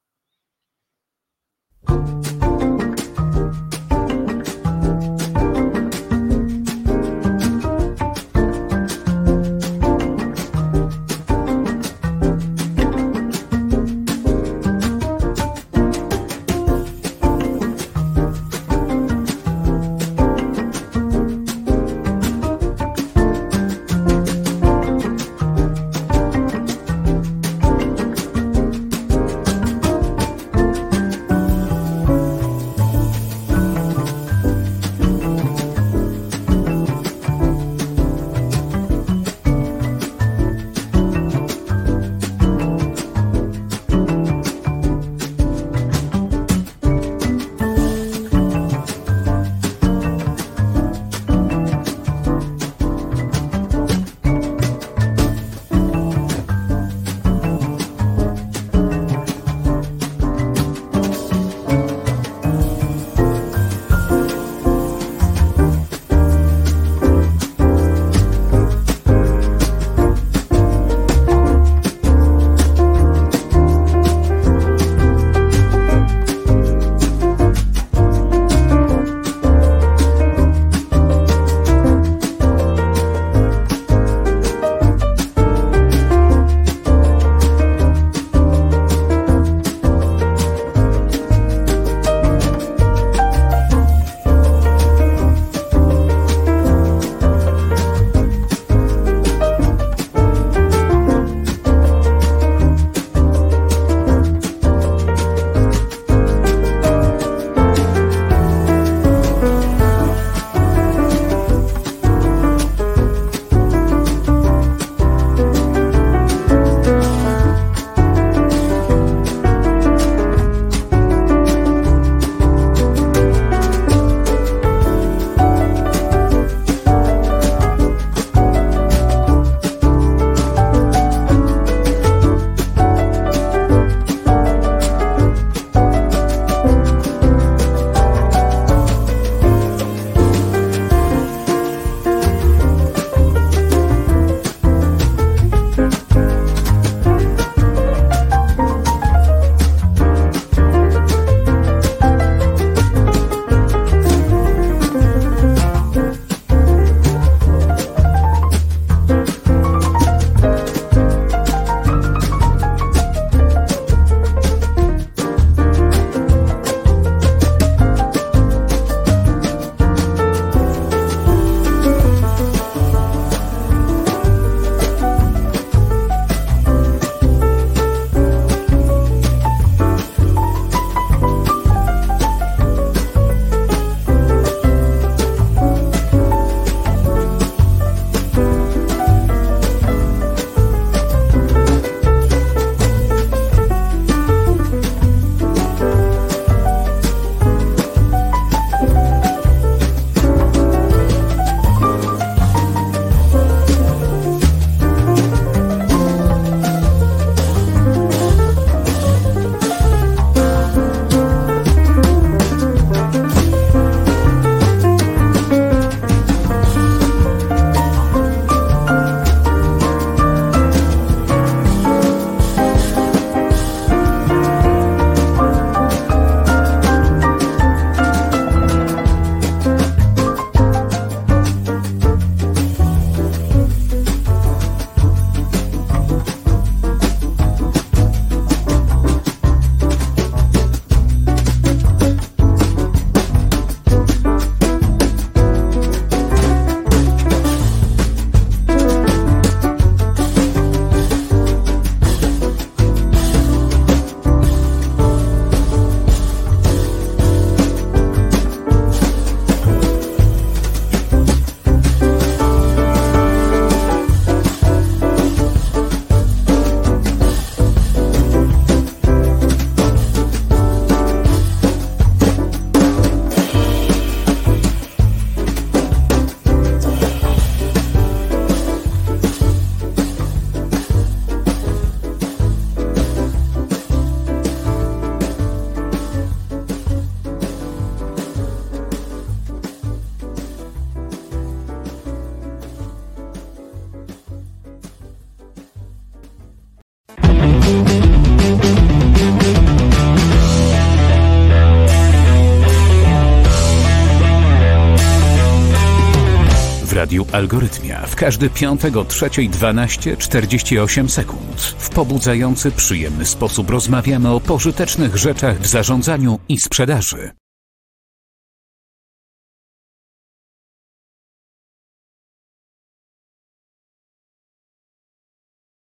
Speaker 3: Algorytmia w każdy piątek o 3.12 48 sekund. W pobudzający, przyjemny sposób rozmawiamy o pożytecznych rzeczach w zarządzaniu i sprzedaży.